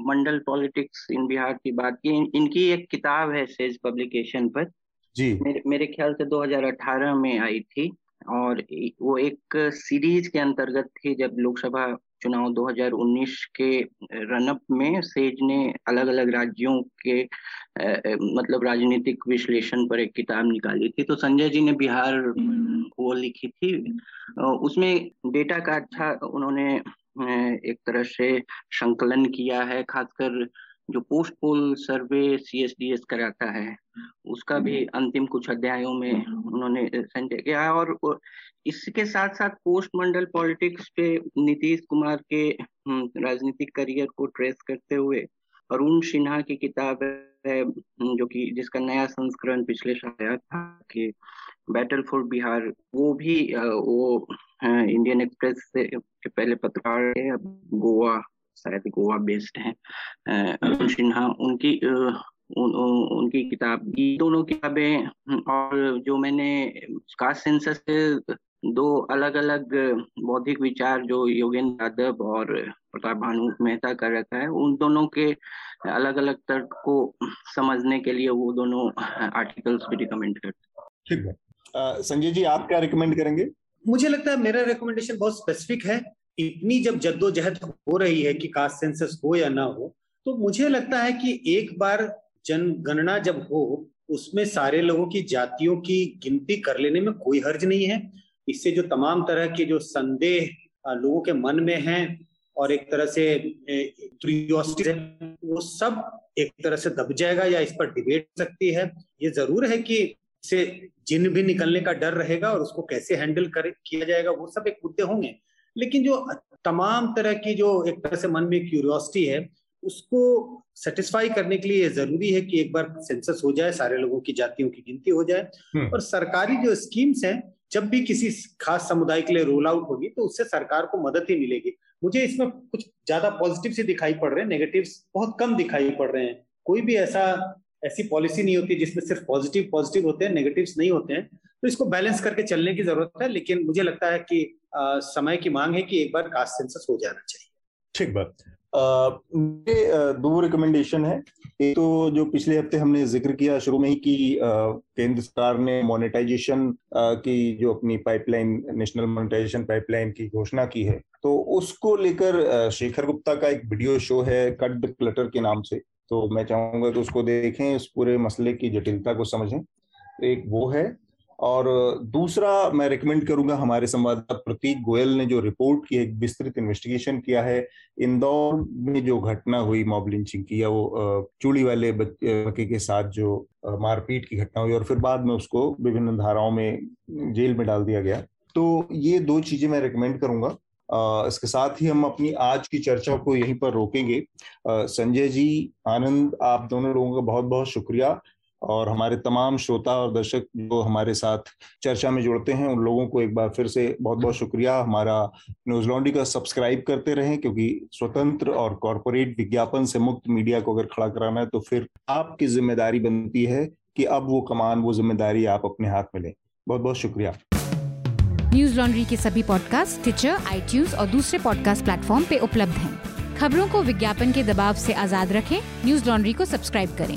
Mandal politics in Bihar की बात की। इन, इनकी एक किताब है सेज पब्लिकेशन पर। जी। मेरे, मेरे ख्याल से 2018 में आई थी और वो एक सीरीज़ के अंतर्गत थी जब लोकसभा चुनाव 2019 के रनअप में सेज ने अलग अलग राज्यों के मतलब राजनीतिक विश्लेषण पर एक किताब निकाली थी। तो संजय जी ने बिहार वो लिखी थी। उसमें डेटा का अच्छा उन्होंने एक तरह से संकलन किया है, खासकर जो post poll survey C S D S कराता है। उसका भी अंतिम कुछ अध्यायों में उन्होंने संजय किया और इसके साथ साथ पोस्ट मंडल पॉलिटिक्स पे नीतीश कुमार के राजनीतिक करियर को ट्रेस करते हुए अरुण सिन्हा की किताब है जो कि जिसका नया संस्करण पिछले साल आया था कि बैटल फॉर बिहार वो भी वो इंडियन एक्सप्रेस से के पहले पत्रकार है गोवा शायद गोवा बेस्ड है अरुण सिन्हा उनकी उन, उन, उनकी किताब ये दोनों किताबें और जो मैंने कास्ट सेंसस से दो अलग अलग बौद्धिक विचार जो योगेंद्र यादव और प्रताप भानु मेहता कर रखा है उन दोनों के अलग अलग तर्क को समझने के लिए वो दोनों आर्टिकल्स भी रिकमेंड करते ठीक है। संजय जी आप क्या रिकमेंड करेंगे? मुझे लगता है मेरा रिकमेंडेशन बहुत स्पेसिफिक है। इतनी जब जद्दोजहद हो रही है कि कास्ट सेंसस हो या ना हो तो मुझे लगता है कि एक बार जनगणना जब हो, उसमें सारे लोगों की जातियों की गिनती कर लेने में कोई हर्ज नहीं है। इससे जो तमाम तरह के जो संदेह लोगों के मन में हैं और एक तरह से वो सब एक तरह से दब जाएगा या इस पर डिबेट सकती है। ये ज़रूर है कि से जिन भी निकलने का डर रहेगा और उसको कैसे हैंडल कर, किया जाएगा, वो सब एक मुद्दे होंगे। लेकिन जो तमाम तरह की जो एक तरह से मन में क्यूरियोसिटी है उसको सेटिस्फाई करने के लिए ज़रूरी है कि एक बार सेंसस हो जाए सारे लोगों की जातियों की गिनती हो जाए। हम्म। और सरकारी जो स्कीम्स हैं जब भी किसी खास समुदाय के लिए रोल आउट होगी तो उससे सरकार को मदद ही मिलेगी। मुझे इसमें कुछ ज़्यादा पॉजिटिव से दिखाई पड़ रहे हैं नेगेटिव बहुत कम दिखाई पड़ रहे हैं। कोई भी ऐसा ऐसी पॉलिसी नहीं होती जिसमें सिर्फ़ पॉजिटिव पॉजिटिव होते हैं नेगेटिव्स नहीं होते हैं। तो इसको बैलेंस करके चलने की ज़रूरत है लेकिन मुझे लगता है कि आ, समय की मांग है कि एक बार कास्ट सेंसस हो जाना चाहिए। ठीक बात। दो रिकमेंडेशन है। एक तो जो पिछले हफ़्ते हमने ज़िक्र किया शुरू में ही कि केंद्र सरकार ने मोनेटाइजेशन की जो अपनी पाइपलाइन नेशनल मोनेटाइजेशन पाइपलाइन की घोषणा की है तो उसको लेकर शेखर गुप्ता का एक वीडियो शो है कट द क्लटर के नाम से। तो मैं चाहूँगा कि उसको देखें, उस पूरे मसले की जटिलता को समझें। एक वो है और दूसरा मैं रिकमेंड करूँगा हमारे संवाददाता प्रतीक गोयल ने जो रिपोर्ट की एक विस्तृत इन्वेस्टिगेशन किया है। इंदौर में जो घटना हुई मॉब लिंचिंग की या वो चूड़ी वाले बच्चे के साथ जो मारपीट की घटना हुई, और फिर बाद में उसको विभिन्न धाराओं में जेल में डाल दिया गया। तो ये दो चीज़ें मैं रिकमेंड करूँगा। इसके साथ ही हम अपनी आज की चर्चा को यहीं पर रोकेंगे। संजय जी, आनंद, आप दोनों लोगों का बहुत बहुत शुक्रिया। और हमारे तमाम श्रोता और दर्शक जो हमारे साथ चर्चा में जुड़ते हैं, उन लोगों को एक बार फिर से बहुत बहुत शुक्रिया। हमारा न्यूज़ लॉन्ड्री का सब्सक्राइब करते रहें, क्योंकि स्वतंत्र और कॉरपोरेट विज्ञापन से मुक्त मीडिया को अगर खड़ा कराना है तो फिर आपकी ज़िम्मेदारी बनती है कि अब वो कमान, वो ज़िम्मेदारी आप अपने हाथ में लें। बहुत बहुत शुक्रिया। न्यूज़ लॉन्ड्री के सभी पॉडकास्ट ट्विटर आई और दूसरे पॉडकास्ट प्लेटफॉर्म पे उपलब्ध हैं। खबरों को विज्ञापन के दबाव से आज़ाद रखें। न्यूज़ लॉन्ड्री को सब्सक्राइब करें।